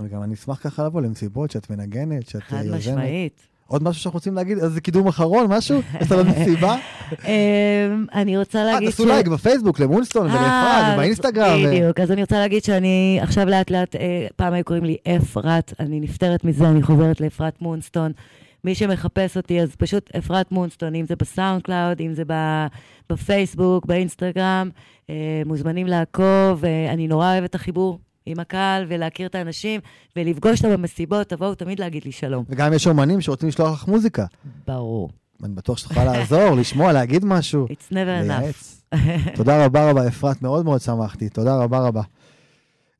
וגם אני אשמח ככה לבוא למסיבות, שאת מנגנת, שאת אה, חד יוזמת. משמעית. עוד משהו שאנחנו רוצים להגיד? איזה קידום אחרון, משהו? יש לנו מסיבה? אמ, אני רוצה אה, להגיד תעשו לייק בפייסבוק למונסטון ולאפרת אה, ובאינסטגרם. ו- בדיוק, אז אני רוצה להגיד שאני עכשיו לאט לאט, פעם היו קוראים לי אפרת, אני נפטרת מזה, אני חוזרת לאפרת מונסטון. מי שמחפש אותי, אז פשוט אפרת מונסטון, אם זה ב SoundCloud, אם זה בפייסבוק, באינסטגרם, מוזמנים לעקוב, אני נורא אוהבת את החיבור עם הקהל, ולהכיר את האנשים, ולפגוש אותם במסיבות, תבואו תמיד להגיד לי שלום. וגם יש אומנים שרוצים לשלוח לך מוזיקה. ברור. אני בטוח שתוכל לעזור, לשמוע, להגיד משהו. It's never enough. תודה רבה רבה, אפרת, מאוד מאוד שמחתי. תודה רבה רבה.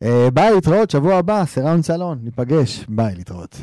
אה, ביי, להתראות, שבוע הבא, Surround סלון, ניפגש. ביי, להתראות.